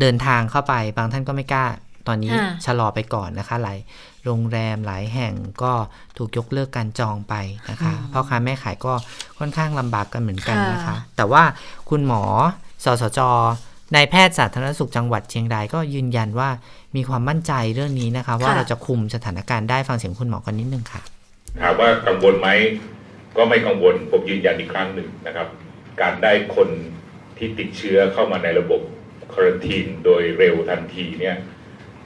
เดินทางเข้าไป บางท่านก็ไม่กล้า ตอนนี้ชะลอไปก่อนนะคะหลายโรงแรมหลายแห่งก็ถูกยกเลิกการจองไปนะคะพ่อค้าแม่ขายก็ค่อนข้างลำบากกันเหมือนกันนะคะ แต่ว่าคุณหมอสสจนายแพทย์สาธารณสุขจังหวัดเชียงรายก็ยืนยันว่ามีความมั่นใจเรื่องนี้นะคะ ว่าเราจะคุมสถานการณ์ได้ฟังเสียงคุณหมอกันนิดนึงค่ะถามว่ากังวลไหมก็ไม่กังวลผมยืนยันอีกครั้งหนึ่งนะครับ การได้คนที่ติดเชื้อเข้ามาในระบบคารทีนโดยเร็วทันทีเนี่ย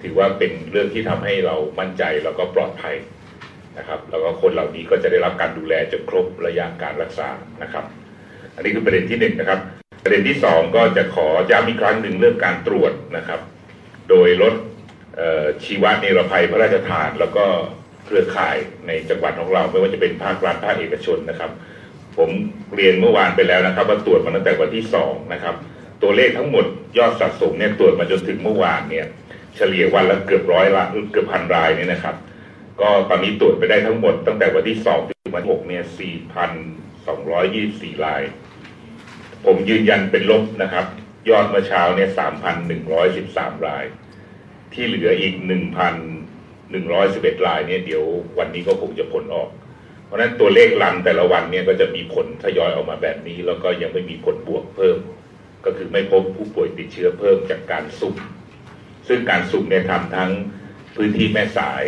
ถือว่าเป็นเรื่องที่ทำให้เรามั่นใจแล้วก็ปลอดภัยนะครับแล้วก็คนเหล่านี้ก็จะได้รับการดูแลจนครบระยะการรักษานะครับ อันนี้คือประเด็นที่หนึ่งนะครับประเด็นที่สองก็จะขอย้ำอีกครั้งหนึ่งเรื่องการตรวจนะครับ โดยลดชีวนิรภัยพระราชทาน แล้วก็เครือข่ายในจังหวัดของเรา ไม่ว่าจะเป็นภาครัฐภาคเอกชนนะครับ ผมเรียนเมื่อวานไปแล้วนะครับ ว่าตรวจมาตั้งแต่วันที่สองนะครับตัวเลขทั้งหมดยอดสะสมเนี่ยตรวจมาจนถึงเมื่อวานเนี่ย เฉลี่ยวันละเกือบร้อยละเกือบพันรายเนี่ยนะครับ ก็ตอนนี้ตรวจไปได้ทั้งหมดตั้งแต่วันที่สองถึงวันหกเนี่ยสี่พันสองร้อยยี่สี่ราย ผมยืนยันเป็นลบนะครับ ยอดเมื่อเช้าเนี่ยสามพันหนึ่งร้อยสิบสามราย ที่เหลืออีกหนึ่งพัน111รายเนี่ยเดี๋ยววันนี้ก็คงจะผลออก เพราะฉะนั้นตัวเลขลันแต่ละวันเนี่ยก็จะมีผลทยอยออกมาแบบนี้ แล้วก็ยังไม่มีผลบวกเพิ่ม ก็คือไม่พบผู้ป่วยติดเชื้อเพิ่มจากการสุ่ม ซึ่งการสุ่มเนี่ยทำทั้งพื้นที่แม่สาย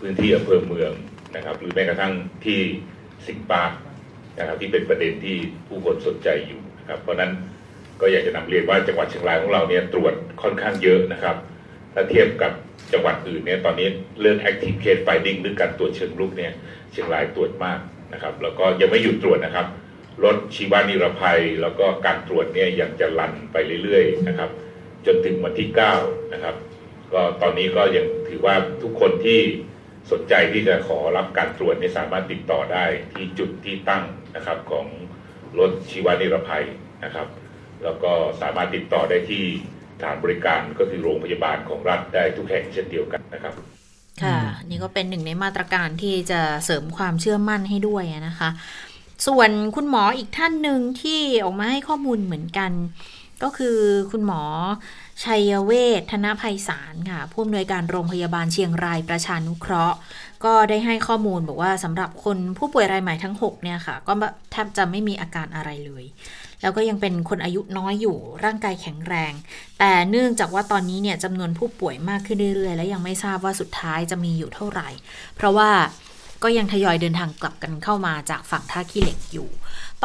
พื้นที่อำเภอเมืองนะครับ หรือแม้กระทั่งที่สิงปาร์นะครับที่เป็นประเด็นที่ผู้คนสนใจอยู่นะครับ เพราะนั้นก็อยากจะนำเรียนว่าจังหวัดเชียงรายของเราเนี่ยตรวจค่อนข้างเยอะนะครับ ถ้าเทียบกับจังหวัดอื่นเนี่ยตอนนี้เรื่อง active case finding หรือการตรวจเชิงรุกเนี่ยเชียงรายตรวจมากนะครับ แล้วก็ยังไม่หยุดตรวจนะครับลดชีวานิรภัย แล้วก็การตรวจเนี่ยยังจะลันไปเรื่อยๆนะครับ จนถึงวันที่ 9 นะครับ ก็ตอนนี้ก็ยังถือว่าทุกคนที่สนใจที่จะขอรับการตรวจเนี่ยสามารถติดต่อได้ที่จุดที่ตั้งนะครับของรถชีวานิรภัยนะครับ แล้วก็สามารถติดต่อได้ที่ถานบริการก็คือโรงพยาบาลของรัฐได้ทุกแห่งเช่นเดียวกันนะครับค่ะนี่ก็เป็นหนึ่งในมาตรการที่จะเสริมความเชื่อมั่นให้ด้วยนะคะ ส่วนคุณหมออีกท่านหนึ่งที่ออกมาให้ข้อมูลเหมือนกัน ก็คือคุณหมอชัยเวทธนภัยสารค่ะ ผู้อำนวยการโรงพยาบาลเชียงรายประชานุเคราะห์ ก็ได้ให้ข้อมูลบอกว่าสำหรับคนผู้ป่วยรายใหม่ทั้ง 6 เนี่ยค่ะ ก็แทบจะไม่มีอาการอะไรเลย แล้วก็ยังเป็นคนอายุน้อยอยู่ร่างกายแข็งแรง แต่เนื่องจากว่าตอนนี้เนี่ยจำนวนผู้ป่วยมากขึ้นเรื่อยๆ และยังไม่ทราบว่าสุดท้ายจะมีอยู่เท่าไหร่ เพราะว่าก็ยังทยอยเดินทางกลับกันเข้ามาจากฝั่งท่าขี้เหล็กอยู่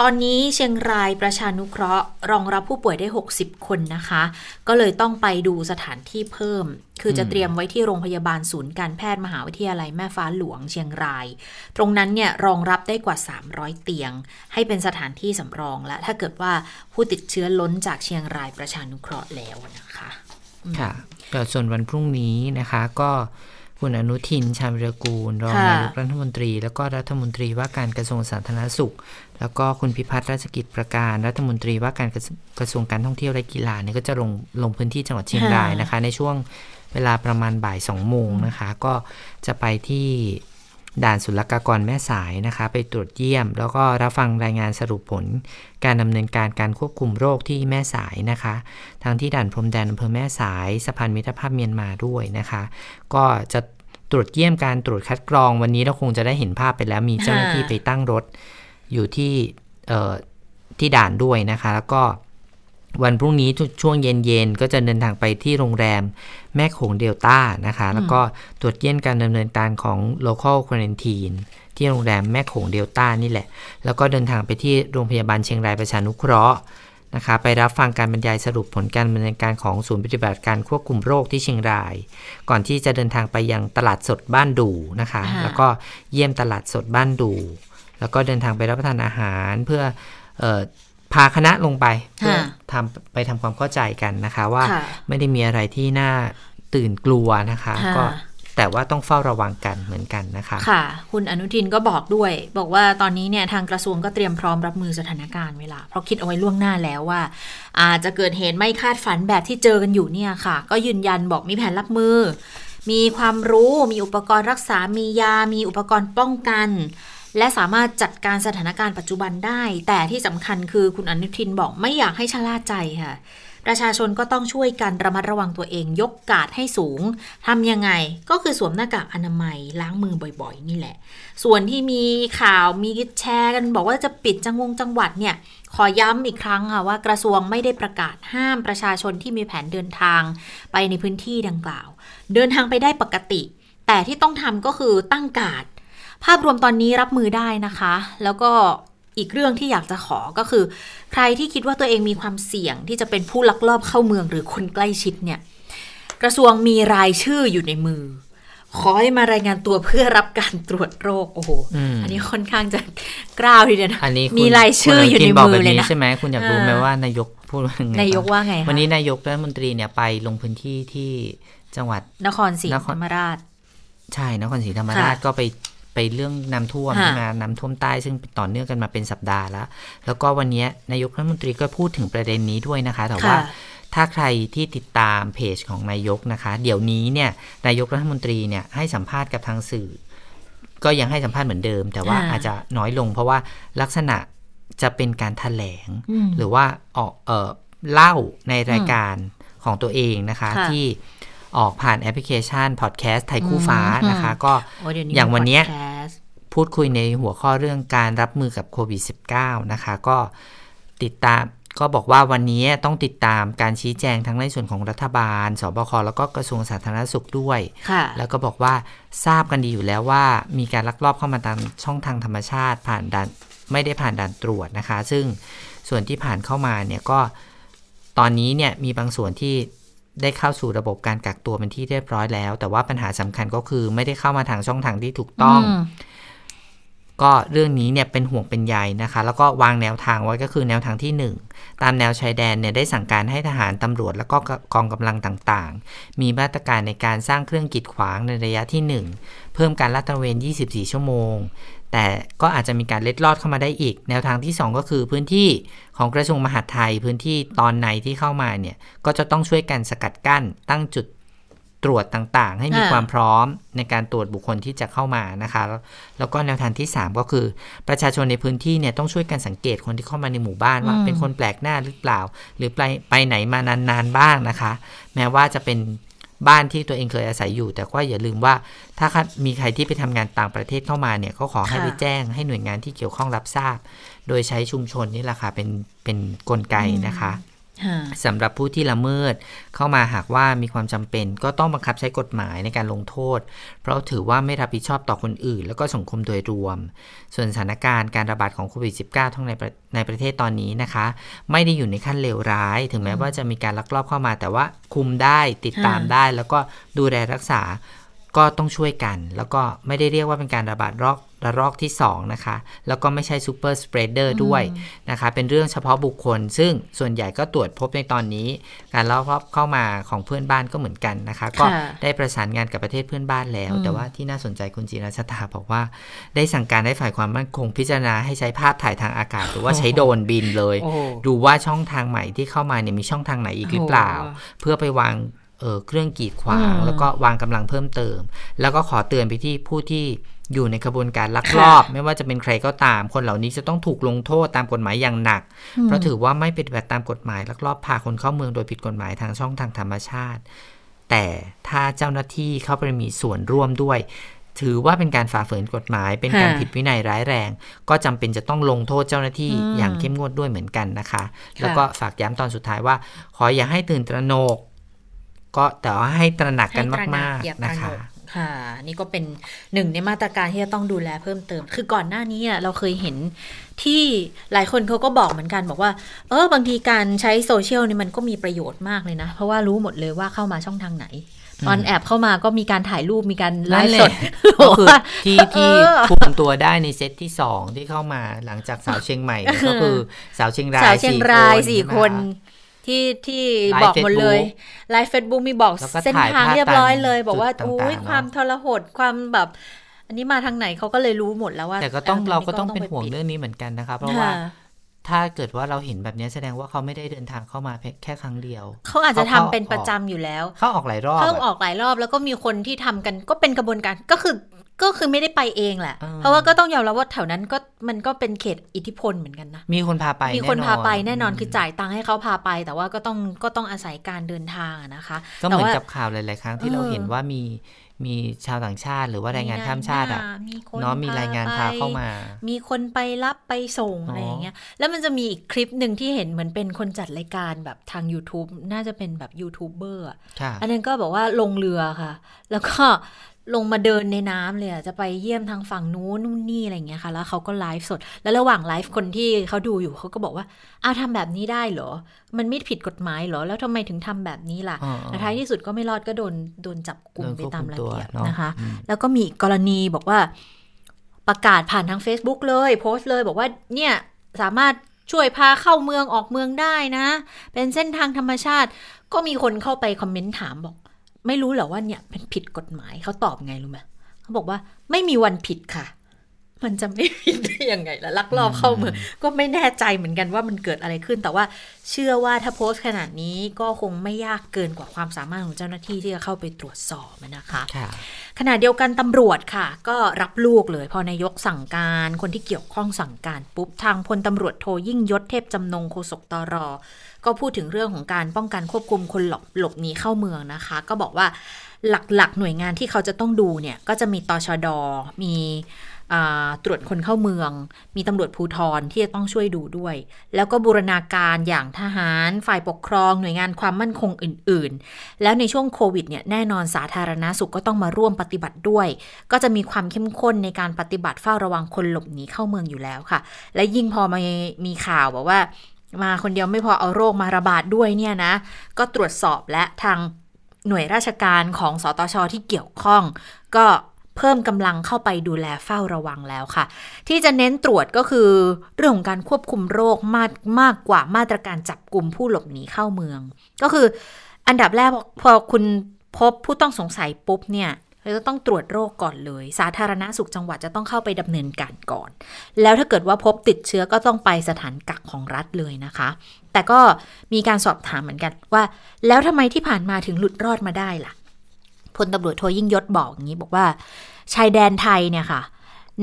ตอนนี้เชียงรายประชานุเคราะห์ รองรับผู้ป่วยได้ 60 คนนะคะ ก็เลยต้องไปดูสถานที่เพิ่ม คือจะเตรียมไว้ที่โรงพยาบาลศูนย์การแพทย์มหาวิทยาลัยแม่ฟ้าหลวงเชียงราย ตรงนั้นเนี่ยรองรับได้กว่า 300 เตียง ให้เป็นสถานที่สำรองและ ถ้าเกิดว่าผู้ติดเชื้อล้นจากเชียงรายประชานุเคราะห์แล้วนะคะค่ะส่วนวันพรุ่งนี้นะคะก็คุณอนุทินชาญวิรกูลรองนายกรัฐมนตรี แล้วก็รัฐมนตรีว่าการกระทรวงสาธารณสุข แล้วก็คุณพิพัฒน์ราชกิจประการรัฐมนตรีว่าการกระทรวงการท่องเที่ยวและกีฬาเนี่ยก็จะลงลงพื้นที่จังหวัดเชียงรายนะคะ ในช่วงเวลาประมาณบ่ายสองโมงนะคะ ก็จะไปที่ด่านศุลกากรแม่สายนะคะ ไปตรวจเยี่ยม แล้วก็รับฟังรายงานสรุปผล การดำเนินการการควบคุมโรคที่แม่สายนะคะ ทั้งที่ด่านพรมแดนอำเภอแม่สายสะพานมิตรภาพเมียนมาด้วยนะคะ ก็จะตรวจเยี่ยมการตรวจคัดกรองวันนี้เราคงจะได้เห็นภาพไปแล้วมีเจ้าหน้าที่ไปตั้งรถ อยู่ที่ที่ด่านด้วยนะคะ แล้วก็วันพรุ่งนี้ช่วงเย็นๆ ก็จะเดินทางไปที่โรงแรมแม่โขงเดลต้านะคะ แล้วก็ตรวจเยี่ยมการดำเนินการของ local quarantine ที่โรงแรมแม่โขงเดลต้านี่แหละ แล้วก็เดินทางไปที่โรงพยาบาลเชียงรายประชานุเคราะห์นะคะ ไปรับฟังการบรรยายสรุปผลการดำเนินการของศูนย์ปฏิบัติการควบคุมโรคที่เชียงราย ก่อนที่จะเดินทางไปยังตลาดสดบ้านดูนะคะ แล้วก็เยี่ยมตลาดสดบ้านดู แล้วก็เดินทางไปรับประทานอาหารเพื่อพาคณะลงไปเพื่อทำไปทำความเข้าใจกันนะคะ ว่าไม่ได้มีอะไรที่น่าตื่นกลัวนะคะ ก็แต่ว่าต้องเฝ้าระวังกันเหมือนกันนะคะ ค่ะ คุณอนุทินก็บอกด้วย บอกว่าตอนนี้เนี่ยทางกระทรวงก็เตรียมพร้อมรับมือสถานการณ์เวลา เพราะคิดเอาไว้ล่วงหน้าแล้วว่า อาจจะเกิดเหตุไม่คาดฝันแบบที่เจอกันอยู่เนี่ยค่ะ ก็ยืนยันบอกมีแผนรับมือ มีความรู้ มีอุปกรณ์รักษา มียา มีอุปกรณ์ป้องกัน และสามารถจัดการสถานการณ์ปัจจุบันได้ แต่ที่สำคัญคือคุณอนุทินบอกไม่อยากให้ชะล่าใจค่ะ ประชาชนก็ต้องช่วยกันระมัดระวังตัวเอง ยกกาดให้สูงทำยังไงก็คือสวมหน้ากากอนามัยล้างมือบ่อยๆ นี่แหละ ส่วนที่มีข่าวมีแชร์กันบอกว่าจะปิดจังวงจังหวัดเนี่ยขอย้ำอีกครั้งค่ะว่ากระทรวงไม่ได้ประกาศห้ามประชาชนที่มีแผนเดินทางไปในพื้นที่ดังกล่าว เดินทางไปได้ปกติ แต่ที่ต้องทำก็คือตั้งกาด ภาพรวมตอนนี้รับมือได้นะคะ แล้วก็อีกเรื่องที่อยากจะขอก็คือ ใครที่คิดว่าตัวเองมีความเสี่ยงที่จะเป็นผู้ลักลอบเข้าเมืองหรือคนใกล้ชิดเนี่ย กระทรวงมีรายชื่ออยู่ในมือ ขอให้มารายงานตัวเพื่อรับการตรวจโรคโอ้โหอันนี้ค่อนข้างจะกล้าวทีเดียวนะมีรายชื่ออยู่ในมือเลยนะใช่ไหมคุณอยากรู้ไหมว่านายกพูดว่าไงนายกว่าไงวันนี้นายกรัฐมนตรีเนี่ยไปลงพื้นที่ที่จังหวัดนครศรีธรรมราช ใช่นครศรีธรรมราชก็ไป ไปเรื่องน้าท่วมใช่ไหมน้ำท่วมใต้ซึ่งต่อเนื่องกันมาเป็นสัปดาห์แล้ว แล้วก็วันนี้นายกรัฐมนตรีก็พูดถึงประเด็นนี้ด้วยนะคะ แต่ว่าถ้าใครที่ติดตามเพจของนายกนะคะ เดี๋ยวนี้เนี่ยนายกรัฐมนตรีเนี่ยให้สัมภาษณ์กับทางสื่อ ก็ยังให้สัมภาษณ์เหมือนเดิม แต่ว่าอาจจะน้อยลงเพราะว่าลักษณะจะเป็นการถแถลง หรือว่าออกเออเล่าในรายการของตัวเองนะคะที่ ออกผ่านแอปพลิเคชันพอดแคสต์ไทยคู่ฟ้านะคะ ก็อย่างวันนี้พูดคุยในหัวข้อเรื่องการรับมือกับโควิด -19 นะคะ ก็ติดตามก็บอกว่าวันนี้ต้องติดตามการชี้แจงทั้งในส่วนของรัฐบาล สบค แล้วก็กระทรวงสาธารณสุขด้วย แล้วก็บอกว่าทราบกันดีอยู่แล้วว่า มีการลักลอบเข้ามาตามช่องทางธรรมชาติผ่านด่านไม่ได้ผ่านด่านตรวจนะคะ ซึ่งส่วนที่ผ่านเข้ามาเนี่ยก็ตอนนี้เนี่ยมีบางส่วนที่ ได้เข้าสู่ระบบการกักตัวเป็นที่เรียบร้อยแล้ว แต่ว่าปัญหาสำคัญก็คือไม่ได้เข้ามาทางช่องทางที่ถูกต้อง ก็เรื่องนี้เนี่ยเป็นห่วงเป็นใยนะคะ แล้วก็วางแนวทางไว้ก็คือแนวทางที่ 1 ตามแนวชายแดนเนี่ยได้สั่งการให้ทหารตำรวจ แล้วก็กองกำลังต่างๆ มีมาตรการในการสร้างเครื่องกีดขวางในระยะที่ 1 เพิ่มการลาดตระเวน 24 ชั่วโมง แต่ก็อาจจะมีการเล็ดลอดเข้ามาได้อีก แนวทางที่ 2 ก็คือพื้นที่ของกระทรวงมหาดไทย พื้นที่ตอนในที่เข้ามาเนี่ยก็จะต้องช่วยกันสกัดกั้น ตั้งจุดตรวจต่างๆ ให้มีความพร้อมในการตรวจบุคคลที่จะเข้ามานะคะ แล้วก็แนวทางที่ 3 ก็คือ ประชาชนในพื้นที่เนี่ยต้องช่วยกันสังเกตคนที่เข้ามาในหมู่บ้านว่าเป็นคนแปลกหน้าหรือเปล่า หรือไปไปไหนมานานๆบ้างนะคะ แม้ว่าจะเป็น บ้านที่ตัวเองเคยอาศัยอยู่ แต่ก็อย่าลืมว่า ถ้ามีใครที่ไปทำงานต่างประเทศเข้ามาเนี่ยก็ขอให้ไปแจ้งให้หน่วยงานที่เกี่ยวข้องรับทราบ โดยใช้ชุมชนนี่แหละค่ะเป็นเป็นนกลไกนะคะ สำหรับผู้ที่ละเมิดเข้ามาหากว่ามีความจำเป็น ก็ต้องบังคับใช้กฎหมายในการลงโทษ เพราะถือว่าไม่รับผิดชอบต่อคนอื่น แล้วก็สังคมโดยรวม ส่วนสถานการณ์การระบาดของโควิด -19 ทั้งในในประเทศตอนนี้นะคะ ไม่ได้อยู่ในขั้นเลวร้าย ถึงแม้ว่าจะมีการลักลอบเข้ามา แต่ว่าคุมได้ติดตามได้ แล้วก็ดูแลรักษาก็ต้องช่วยกัน แล้วก็ไม่ได้เรียกว่าเป็นการระบาดรอก ระลอกที่ 2 นะคะ แล้วก็ไม่ใช่ซูเปอร์สเปรดเดอร์ด้วยนะคะ เป็นเรื่องเฉพาะบุคคล ซึ่งส่วนใหญ่ก็ตรวจพบในตอนนี้ การลอบเข้ามาของเพื่อนบ้านก็เหมือนกันนะคะ ก็ได้ประสานงานกับประเทศเพื่อนบ้านแล้ว แต่ว่าที่น่าสนใจคุณจีรชตาบอกว่า ได้สั่งการให้ฝ่ายความมั่นคงพิจารณาให้ใช้ภาพถ่ายทางอากาศ หรือว่าใช้โดนบินเลย ดูว่าช่องทางใหม่ที่เข้ามาเนี่ยมีช่องทางไหนอีกหรือเปล่า เพื่อไปวาง เออเครื่องกีดขวาง แล้วก็วางกำลังเพิ่มเติม แล้วก็ขอเตือนไปที่ผู้ที่อยู่ในกระบวนการลักลอบ ไม่ว่าจะเป็นใครก็ตาม คนเหล่านี้จะต้องถูกลงโทษตามกฎหมายอย่างหนัก เพราะถือว่าไม่ปฏิบัติตามกฎหมายลักลอบพาคนเข้าเมืองโดยผิดกฎหมายทางช่องทางธรรมชาติ แต่ถ้าเจ้าหน้าที่เข้าไปมีส่วนร่วมด้วย ถือว่าเป็นการฝ่าฝืนกฎหมาย เป็นการผิดวินัยร้ายแรง ก็จำเป็นจะต้องลงโทษเจ้าหน้าที่อย่างเข้มงวดด้วยเหมือนกันนะคะ แล้วก็ฝากย้ำตอนสุดท้ายว่า ขออย่าให้ตื่นตระหนก ก็แต่ว่าให้ตระหนักกันมากๆนะคะค่ะนี่ก็เป็นหนึ่งในมาตรการที่จะต้องดูแลเพิ่มเติม คือก่อนหน้านี้เราเคยเห็นที่หลายคนเขาก็บอกเหมือนกันบอกว่า เออบางทีการใช้โซเชียลนี่มันก็มีประโยชน์มากเลยนะ เพราะว่ารู้หมดเลยว่าเข้ามาช่องทางไหน ตอนแอบเข้ามาก็มีการถ่ายรูปมีการไลฟ์สดก็คือที่ที่คุมตัวได้ในเซตที่สองที่เข้ามาหลังจากสาวเชียงใหม่ก็คือสาวเชียงรายสาวเชียงรายสี่คน ที่ที่บอกหมดเลยไลฟ์เฟซบุ๊กมีบอกเส้นทางเรียบร้อยเลย บอกว่าอุ้ยความทรหดความแบบอันนี้มาทางไหนเขาก็เลยรู้หมดแล้วว่าแต่ก็ต้องเราก็ต้องเป็นห่วงเรื่องนี้เหมือนกันนะคะเพราะว่าถ้าเกิดว่าเราเห็นแบบนี้แสดงว่าเขาไม่ได้เดินทางเข้ามาแค่ครั้งเดียว เขาอาจจะทำเป็นประจำอยู่แล้ว เขาออกหลายรอบเขาออกหลายรอบแล้วก็มีคนที่ทำกันก็เป็นกระบวนการก็คือ ก็คือไม่ได้ไปเองแหละ เพราะว่าก็ต้องยอมรับว่าแถวนั้นก็มันก็เป็นเขตอิทธิพลเหมือนกันนะ มีคนพาไป มีคนพาไปแน่นอนคือจ่ายตังค์ให้เขาพาไป แต่ว่าก็ต้องก็ต้องอาศัยการเดินทางนะคะ ก็เหมือนกับข่าวหลายๆครั้งที่เราเห็นว่ามีมีชาวต่างชาติหรือว่าแรงงานข้ามชาติอะเนาะมีรายงานพาเข้ามา มีคนไปรับไปส่งอะไรอย่างเงี้ย แล้วมันจะมีอีกคลิปหนึ่งที่เห็นเหมือนเป็นคนจัดรายการแบบทาง YouTube น่าจะเป็นแบบยูทูบเบอร์อันนั้นก็บอกว่าลงเรือค่ะ แล้วก็ ลงมาเดินในน้ำเลยจะไปเยี่ยมทางฝั่งนู้นนู่นนี่อะไรเงี้ยค่ะ แล้วเขาก็ไลฟ์สด แล้วระหว่างไลฟ์คนที่เขาดูอยู่เขาก็บอกว่าอ้าวทำแบบนี้ได้เหรอ มันไม่ผิดกฎหมายเหรอ แล้วทำไมถึงทำแบบนี้ล่ะแต่ท้ายที่สุดก็ไม่รอดก็โดนโดนจับกลุ่มไปตามระเบียบนะคะ แล้วก็มีกรณีบอกว่าประกาศผ่านทาง Facebook เลย โพสต์เลยบอกว่าเนี่ยสามารถช่วยพาเข้าเมืองออกเมืองได้นะ เป็นเส้นทางธรรมชาติ ก็มีคนเข้าไปคอมเมนต์ถามบอก ไม่รู้เหรอว่าเนี่ยเป็นผิดกฎหมายเขาตอบไงรู้ไหมเขาบอกว่าไม่มีวันผิดค่ะ มันจะไม่ผิดได้ยังไงล่ะลักลอบเข้าเมืองก็ไม่แน่ใจเหมือนกันว่ามันเกิดอะไรขึ้น แต่ว่าเชื่อว่าถ้าโพสต์ขนาดนี้ก็คงไม่ยากเกินกว่าความสามารถของเจ้าหน้าที่ที่จะเข้าไปตรวจสอบนะคะขณะเดียวกันตำรวจค่ะ ก็รับลูกเลย พอนายกสั่งการคนที่เกี่ยวข้องสั่งการปุ๊บทางพลตำรวจโทยิ่งยศเทพจำนงโฆษกตร ก็พูดถึงเรื่องของการป้องกันควบคุมคนหลบหลบหนีเข้าเมืองนะคะ ก็บอกว่าหลักๆ หน่วยงานที่เขาจะต้องดูเนี่ยก็จะมีตชด มีตรวจคนเข้าเมือง มีตำรวจภูทรที่จะต้องช่วยดูด้วย แล้วก็บูรณาการอย่างทหาร ฝ่ายปกครอง หน่วยงานความมั่นคงอื่น ๆ แล้วในช่วงโควิดเนี่ยแน่นอนสาธารณาสุขก็ต้องมาร่วมปฏิบัติด้วย ก็จะมีความเข้มข้นในการปฏิบัติเฝ้าระวังคนหลบหนีเข้าเมืองอยู่แล้วค่ะ และยิ่งพอมามีข่าวบอกว่า มาคนเดียวไม่พอเอาโรคมาระบาดด้วยเนี่ยนะ ก็ตรวจสอบและทางหน่วยราชการของสตชที่เกี่ยวข้อง ก็เพิ่มกำลังเข้าไปดูแลเฝ้าระวังแล้วค่ะ ที่จะเน้นตรวจก็คือเรื่องของการควบคุมโรคมากมากกว่ามาตรการจับกลุ่มผู้หลบหนีเข้าเมือง ก็คืออันดับแรกพอคุณพบผู้ต้องสงสัยปุ๊บเนี่ย เราจะต้องตรวจโรคก่อนเลย สาธารณาสุขจังหวัดจะต้องเข้าไปดำเนินการก่อน แล้วถ้าเกิดว่าพบติดเชื้อก็ต้องไปสถานกักของรัฐเลยนะคะ แต่ก็มีการสอบถามเหมือนกันว่า แล้วทำไมที่ผ่านมาถึงหลุดรอดมาได้ล่ะพลตำรวจโทยิ่งยศบอกอย่างนี้บอกว่า ชายแดนไทยเนี่ยค่ะ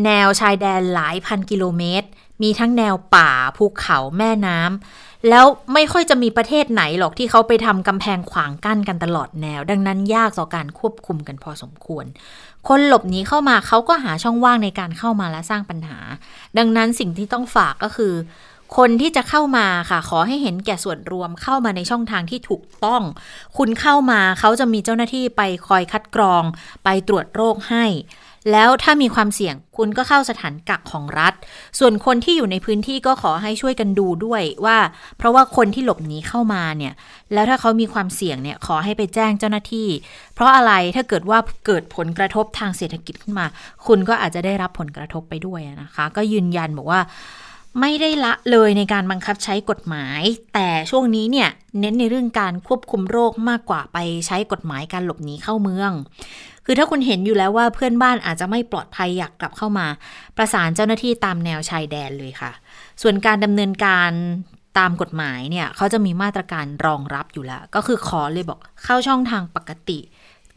แนวชายแดนหลายพันกิโลเมตร มีทั้งแนวป่าภูเขาแม่น้ำแล้วไม่ค่อยจะมีประเทศไหนหรอกที่เขาไปทำกำแพงขวางกั้นกันตลอดแนว ดังนั้นยากต่อการควบคุมกันพอสมควร คนหลบหนีเข้ามาเขาก็หาช่องว่างในการเข้ามาและสร้างปัญหา ดังนั้นสิ่งที่ต้องฝากก็คือ คนที่จะเข้ามาค่ะ ขอให้เห็นแก่ส่วนรวมเข้ามาในช่องทางที่ถูกต้อง คุณเข้ามาเขาจะมีเจ้าหน้าที่ไปคอยคัดกรอง ไปตรวจโรคให้ แล้วถ้ามีความเสี่ยงคุณก็เข้าสถานกักของรัฐ ส่วนคนที่อยู่ในพื้นที่ก็ขอให้ช่วยกันดูด้วยว่า เพราะว่าคนที่หลบหนีเข้ามาเนี่ย แล้วถ้าเขามีความเสี่ยงเนี่ยขอให้ไปแจ้งเจ้าหน้าที่ เพราะอะไรถ้าเกิดว่าเกิดผลกระทบทางเศรษฐกิจขึ้นมา คุณก็อาจจะได้รับผลกระทบไปด้วยนะคะ ก็ยืนยันบอกว่า ไม่ได้ละเลยในการบังคับใช้กฎหมาย แต่ช่วงนี้เนี่ยเน้นในเรื่องการควบคุมโรคมากกว่าไปใช้กฎหมายการหลบหนีเข้าเมือง คือถ้าคุณเห็นอยู่แล้วว่าเพื่อนบ้านอาจจะไม่ปลอดภัยอยากกลับเข้ามา ประสานเจ้าหน้าที่ตามแนวชายแดนเลยค่ะ ส่วนการดำเนินการตามกฎหมายเนี่ยเขาจะมีมาตรการรองรับอยู่แล้ว ก็คือขอเลยบอกเข้าช่องทางปกติ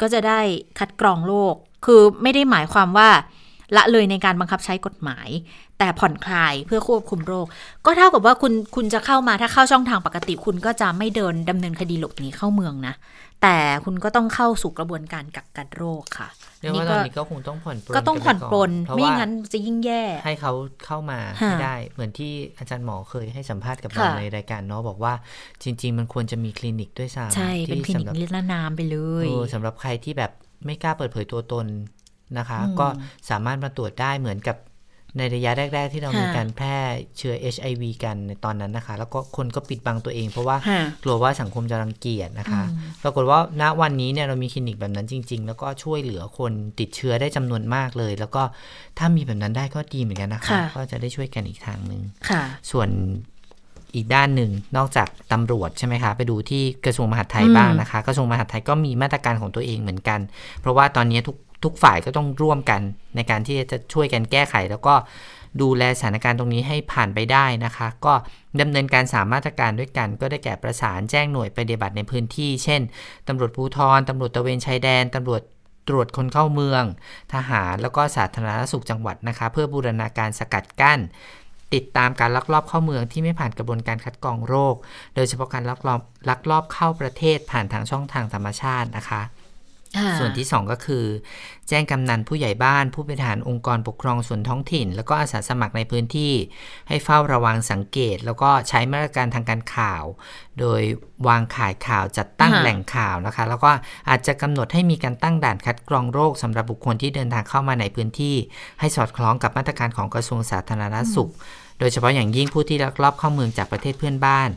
ก็จะได้คัดกรองโรคคือไม่ได้หมายความว่าละเลยในการบังคับใช้กฎหมาย แต่ผ่อนคลายเพื่อควบคุมโรค ก็เท่ากับว่าคุณคุณจะเข้ามาถ้าเข้าช่องทางปกติ คุณก็จะไม่เดินดำเนินคดีหลบหนีเข้าเมืองนะ แต่คุณก็ต้องเข้าสู่กระบวนการกักกันโรคค่ะเรียกว่าตอนนี้ก็คงต้องผ่อนปลนก็ต้องผ่อนปลนเพราะไม่ว่างั้นจะยิ่งแย่ ให้เขาเข้ามาค่ะให้ได้ เหมือนที่อาจารย์หมอเคยให้สัมภาษณ์กับเราค่ะในรายการเนาะบอกว่าจริง ๆ มันควรจะมีคลินิกด้วยซ้ำใช่เป็นคลินิกที่สำหรับนิรนามไปเลยเออสำหรับใครที่แบบไม่กล้าเปิดเผยตัวตนนะคะอืมก็สามารถมาตรวจได้เหมือนกับ ในระยะแรก ๆ ที่เราค่ะมีการแพร่เชื้อ HIV กันในตอนนั้นนะคะ แล้วก็คนก็ปิดบังตัวเอง เพราะว่าค่ะกลัวว่าสังคมจะรังเกียจนะคะอืมปรากฏว่าณวันนี้เนี่ยเรามีคลินิกแบบนั้นจริง ๆ แล้วก็ช่วยเหลือคนติดเชื้อได้จำนวนมากเลย แล้วก็ถ้ามีแบบนั้นได้ก็ดีเหมือนกันนะคะค่ะก็จะได้ช่วยกันอีกทางหนึ่งค่ะส่วนอีกด้านหนึ่งนอกจากตำรวจใช่ไหมคะ ไปดูที่กระทรวงมหาดไทยอืมบ้างนะคะ กระทรวงมหาดไทยก็มีมาตรการของตัวเองเหมือนกัน เพราะว่าตอนนี้ทุก ทุกฝ่ายก็ต้องร่วมกันในการที่จะช่วยกันแก้ไข แล้วก็ดูแลสถานการณ์ตรงนี้ให้ผ่านไปได้นะคะ ก็ดำเนินการสามมาตรการด้วยกัน ก็ได้แก่ประสานแจ้งหน่วยปฏิบัติในพื้นที่ เช่นตำรวจภูธรตำรวจตะเวนชายแดนตำรวจตรวจคนเข้าเมือง ทหารแล้วก็สาธารณสุขจังหวัดนะคะ เพื่อบูรณาการสกัดกั้น ติดตามการลักลอบเข้าเมืองที่ไม่ผ่านกระบวนการคัดกรองโรค โดยเฉพาะการลักลอบลักลอบเข้าประเทศผ่านทางช่องทางธรรมชาตินะคะ ส่วนที่ 2 ก็คือ แจ้งกำนันผู้ใหญ่บ้าน ผู้บริหารองค์กรปกครองส่วนท้องถิ่น แล้วก็อาสาสมัครในพื้นที่ ให้เฝ้าระวังสังเกต แล้วก็ใช้มาตรการทางการข่าว โดยวางขายข่าวจัดตั้งค่ะแหล่งข่าวนะคะ แล้วก็อาจจะกำหนดให้มีการตั้งด่านคัดกรองโรคสำหรับบุคคลที่เดินทางเข้ามาในพื้นที่ ให้สอดคล้องกับมาตรการของกระทรวงสาธารณสุข โดยเฉพาะอย่างยิ่งผู้ที่ลักลอบเข้าเมืองจากประเทศเพื่อนบ้าน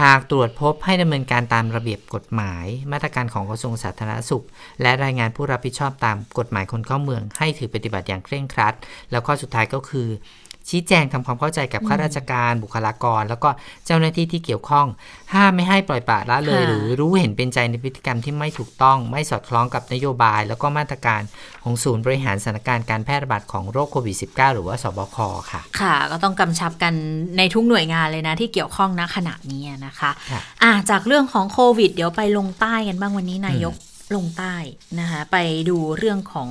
หากตรวจพบให้ดำเนินการตามระเบียบกฎหมาย มาตรการของกระทรวงสาธารณสุข และรายงานผู้รับผิดชอบตามกฎหมายคนเข้าเมือง ให้ถือปฏิบัติอย่างเคร่งครัด แล้วข้อสุดท้ายก็คือ ชี้แจงทำความเข้าใจกับข้าราชการบุคลากร แล้วก็เจ้าหน้าที่ที่เกี่ยวข้อง ห้ามไม่ให้ปล่อยปละละเลยค่ะหรือรู้เห็นเป็นใจในพฤติกรรมที่ไม่ถูกต้อง ไม่สอดคล้องกับนโยบาย แล้วก็มาตรการของศูนย์บริหารสถานการณ์การแพร่ระบาดของโรคโควิด -19 หรือว่าสบคค่ะ ค่ะ ก็ต้องกำชับกันในทุกหน่วยงานเลยนะ ที่เกี่ยวข้องณขณะนี้นะคะค่ะอะจากเรื่องของโควิด เดี๋ยวไปลงใต้กันบ้างวันนี้นายก ลงใต้นะคะไปดูเรื่องของ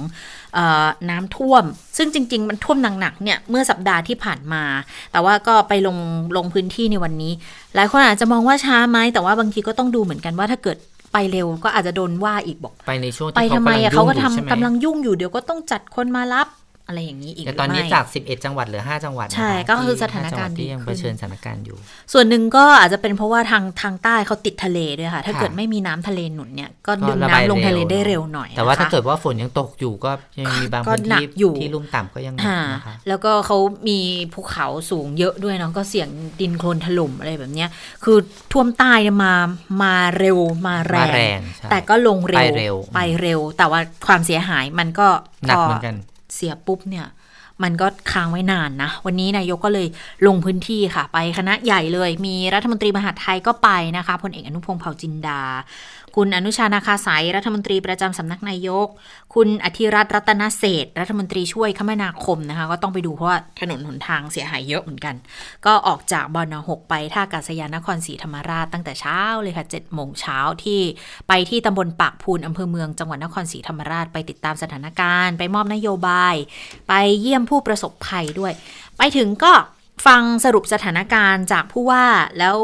เออน้ำท่วม ซึ่งจริง ๆ มันท่วมหนักๆเนี่ยเมื่อสัปดาห์ที่ผ่านมา แต่ว่าก็ไปลงลงพื้นที่ในวันนี้ หลายคนอาจจะมองว่าช้าไหมแต่ว่าบางทีก็ต้องดูเหมือนกันว่าถ้าเกิดไปเร็วก็อาจจะโดนว่าอีกบอก ไปในช่วงไปที่ทำไมอะเขาก็ทำใช่ไหมกำลังยุ่งอยู่เดี๋ยวก็ต้องจัดคนมารับ อะไรอย่างนี้อีกแต่ตอนนี้หรือไม่จาก 11 จังหวัดเหลือ 5 จังหวัดนะคะใช่ก็คือที่สถานการณ์ห้จังหวัดที่ยังดีขึ้นเผชิญสถานการณ์อยู่ ส่วนหนึ่งก็อาจจะเป็นเพราะว่าทางทางใต้เขาติดทะเลด้วยค่ะ ถ้าค่ะเกิดไม่มีน้ำทะเลหนุนเนี่ยก็ก็ดึงระบายน้ำลงทะเลเร็วได้เร็วหน่อย แต่ว่าถ้านะคะเกิดว่าฝนยังตกอยู่ก็ยังมีบางก็พื้นหนัที่กอยู่ที่ลุ่มต่ำก็ยังหนักค่ะนะคะแล้วก็เขามีภูเขาสูงเยอะด้วยเนาะก็เสี่ยงดินโคลนถล่มอะไรแบบเนี้ยคือท่วมใต้เนี่ยมามาเร็วมาแรมาแรงงใช่แต่ก็ลงเร็วไปเร็วไปเร็ว แต่ว่าความเสียหายมันก็หนักพเหมือนกัน เสียปุ๊บเนี่ยมันก็ค้างไว้นานนะ วันนี้นายกก็เลยลงพื้นที่ค่ะ ไปคณะใหญ่เลย มีรัฐมนตรีมหาดไทยก็ไปนะคะพลเอกอนุพงศ์เผ่าจินดา คุณอนุชานาคาสายรัฐมนตรีประจำสำนักนายก คุณอธิรัตน์รัตนเศษรัฐมนตรีช่วยคมนาคมนะคะ ก็ต้องไปดูเพราะว่าถนนหนทางเสียหายเยอะเหมือนกัน ก็ออกจากบอนหกไปท่าอากาศยานนครศรีธรรมราชตั้งแต่เช้าเลยค่ะ7จ็ดโมงเช้าที่ไปที่ตำบลปากพูนอำเภอเมืองจังหวัดนครศรีธรรมราชไปติดตามสถานการณ์ ไปมอบนโยบาย ไปเยี่ยมผู้ประสบภัยด้วย ไปถึงก็ฟังสรุปสถานการณ์จากผู้ว่าแล้ว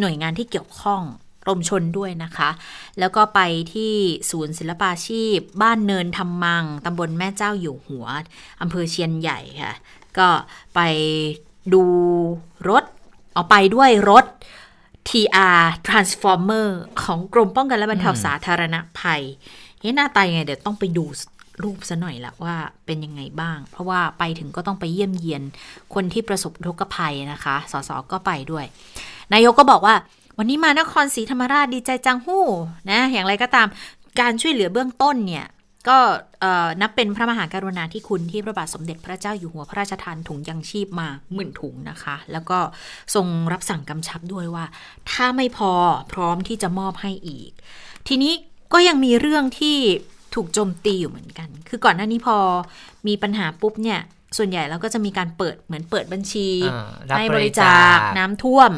หน่วยงานที่เกี่ยวข้อง รมชนด้วยนะคะ แล้วก็ไปที่ศูนย์ศิลปาชีพ บ้านเนินทำมังตำบลแม่เจ้าอยู่หัวอำเภอเชียนใหญ่ค่ะ ก็ไปดูรถ เอาไปด้วยรถ TR Transformer ของกรมป้องกันและบรรเทาสาธารณภัยเฮ้หน้าตายังไงเดี๋ยวต้องไปดูรูปซะหน่อยละว่าเป็นยังไงบ้าง เพราะว่าไปถึงก็ต้องไปเยี่ยมเยียนคนที่ประสบอุกภัยนะคะ สสก็ไปด้วย นายกก็บอกว่า วันนี้มานครศรีธรรมราชดีใจจังหู้นะอย่างไรก็ตามการช่วยเหลือเบื้องต้นเนี่ยก็นับเป็นพระมหากรุณาธิคุณที่พระบาทสมเด็จพระเจ้าอยู่หัวพระราชทานถุงยังชีพมาหมื่นถุงนะคะ แล้วก็ทรงรับสั่งกำชับด้วยว่า ถ้าไม่พอพร้อมที่จะมอบให้อีก ทีนี้ก็ยังมีเรื่องที่ถูกโจมตีอยู่เหมือนกัน คือก่อนหน้านี้พอมีปัญหาปุ๊บเนี่ย ส่วนใหญ่แล้วก็จะมีการเปิดเหมือนเปิดบัญชีอ่ารับบให้บริริจาจาคคน้ำท่วม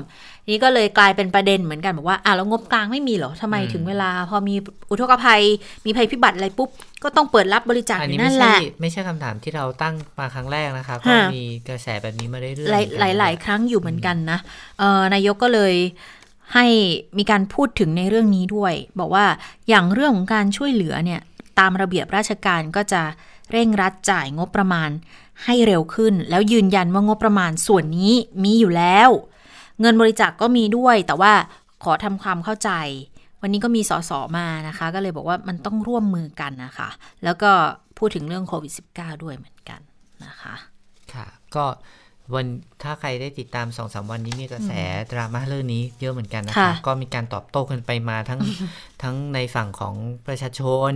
นี่ก็เลยกลายเป็นประเด็นเหมือนกันบอกว่าอะแล้วงบกลางไม่มีเหรอทำไมอืมถึงเวลา พอมีอุทกภัย มีภัยพิบัติอะไรปุ๊บ ก็ต้องเปิดรับบริจาคอันอนี้ยู่นั่ไม่นแหใช่ละไม่ใช่คำถามที่เราตั้งมาครั้งแรกนะคะก็ฮะมีกระแสแบบนี้มาเรื่อยๆหลายเหมือนกันหลายหลายครั้งอยู่เหมือนกันนะเอ่อนายกก็เลยให้มีการพูดถึงในเรื่องนี้ด้วย บอกว่าอย่างเรื่องของการช่วยเหลือเนี่ยตามระเบียบราชการก็จะเร่งรัดจ่ายงบประมาณ ให้เร็วขึ้น แล้วยืนยันว่างบประมาณส่วนนี้มีอยู่แล้ว เงินบริจาคกก็มีด้วย แต่ว่าขอทำความเข้าใจ วันนี้ก็มีสสมานะคะ ก็เลยบอกว่ามันต้องร่วมมือกันนะคะ แล้วก็พูดถึงเรื่องโควิด -19 ด้วยเหมือนกันนะคะ ค่ะ ก็ วันถ้าใครได้ติดตามสองสามวันนี้มีกระแสดราม่าเรื่องนี้เยอะเหมือนกันนะคะค่ะก็มีการตอบโต้กันไปมาทั้งทั้งในฝั่งของประชาชน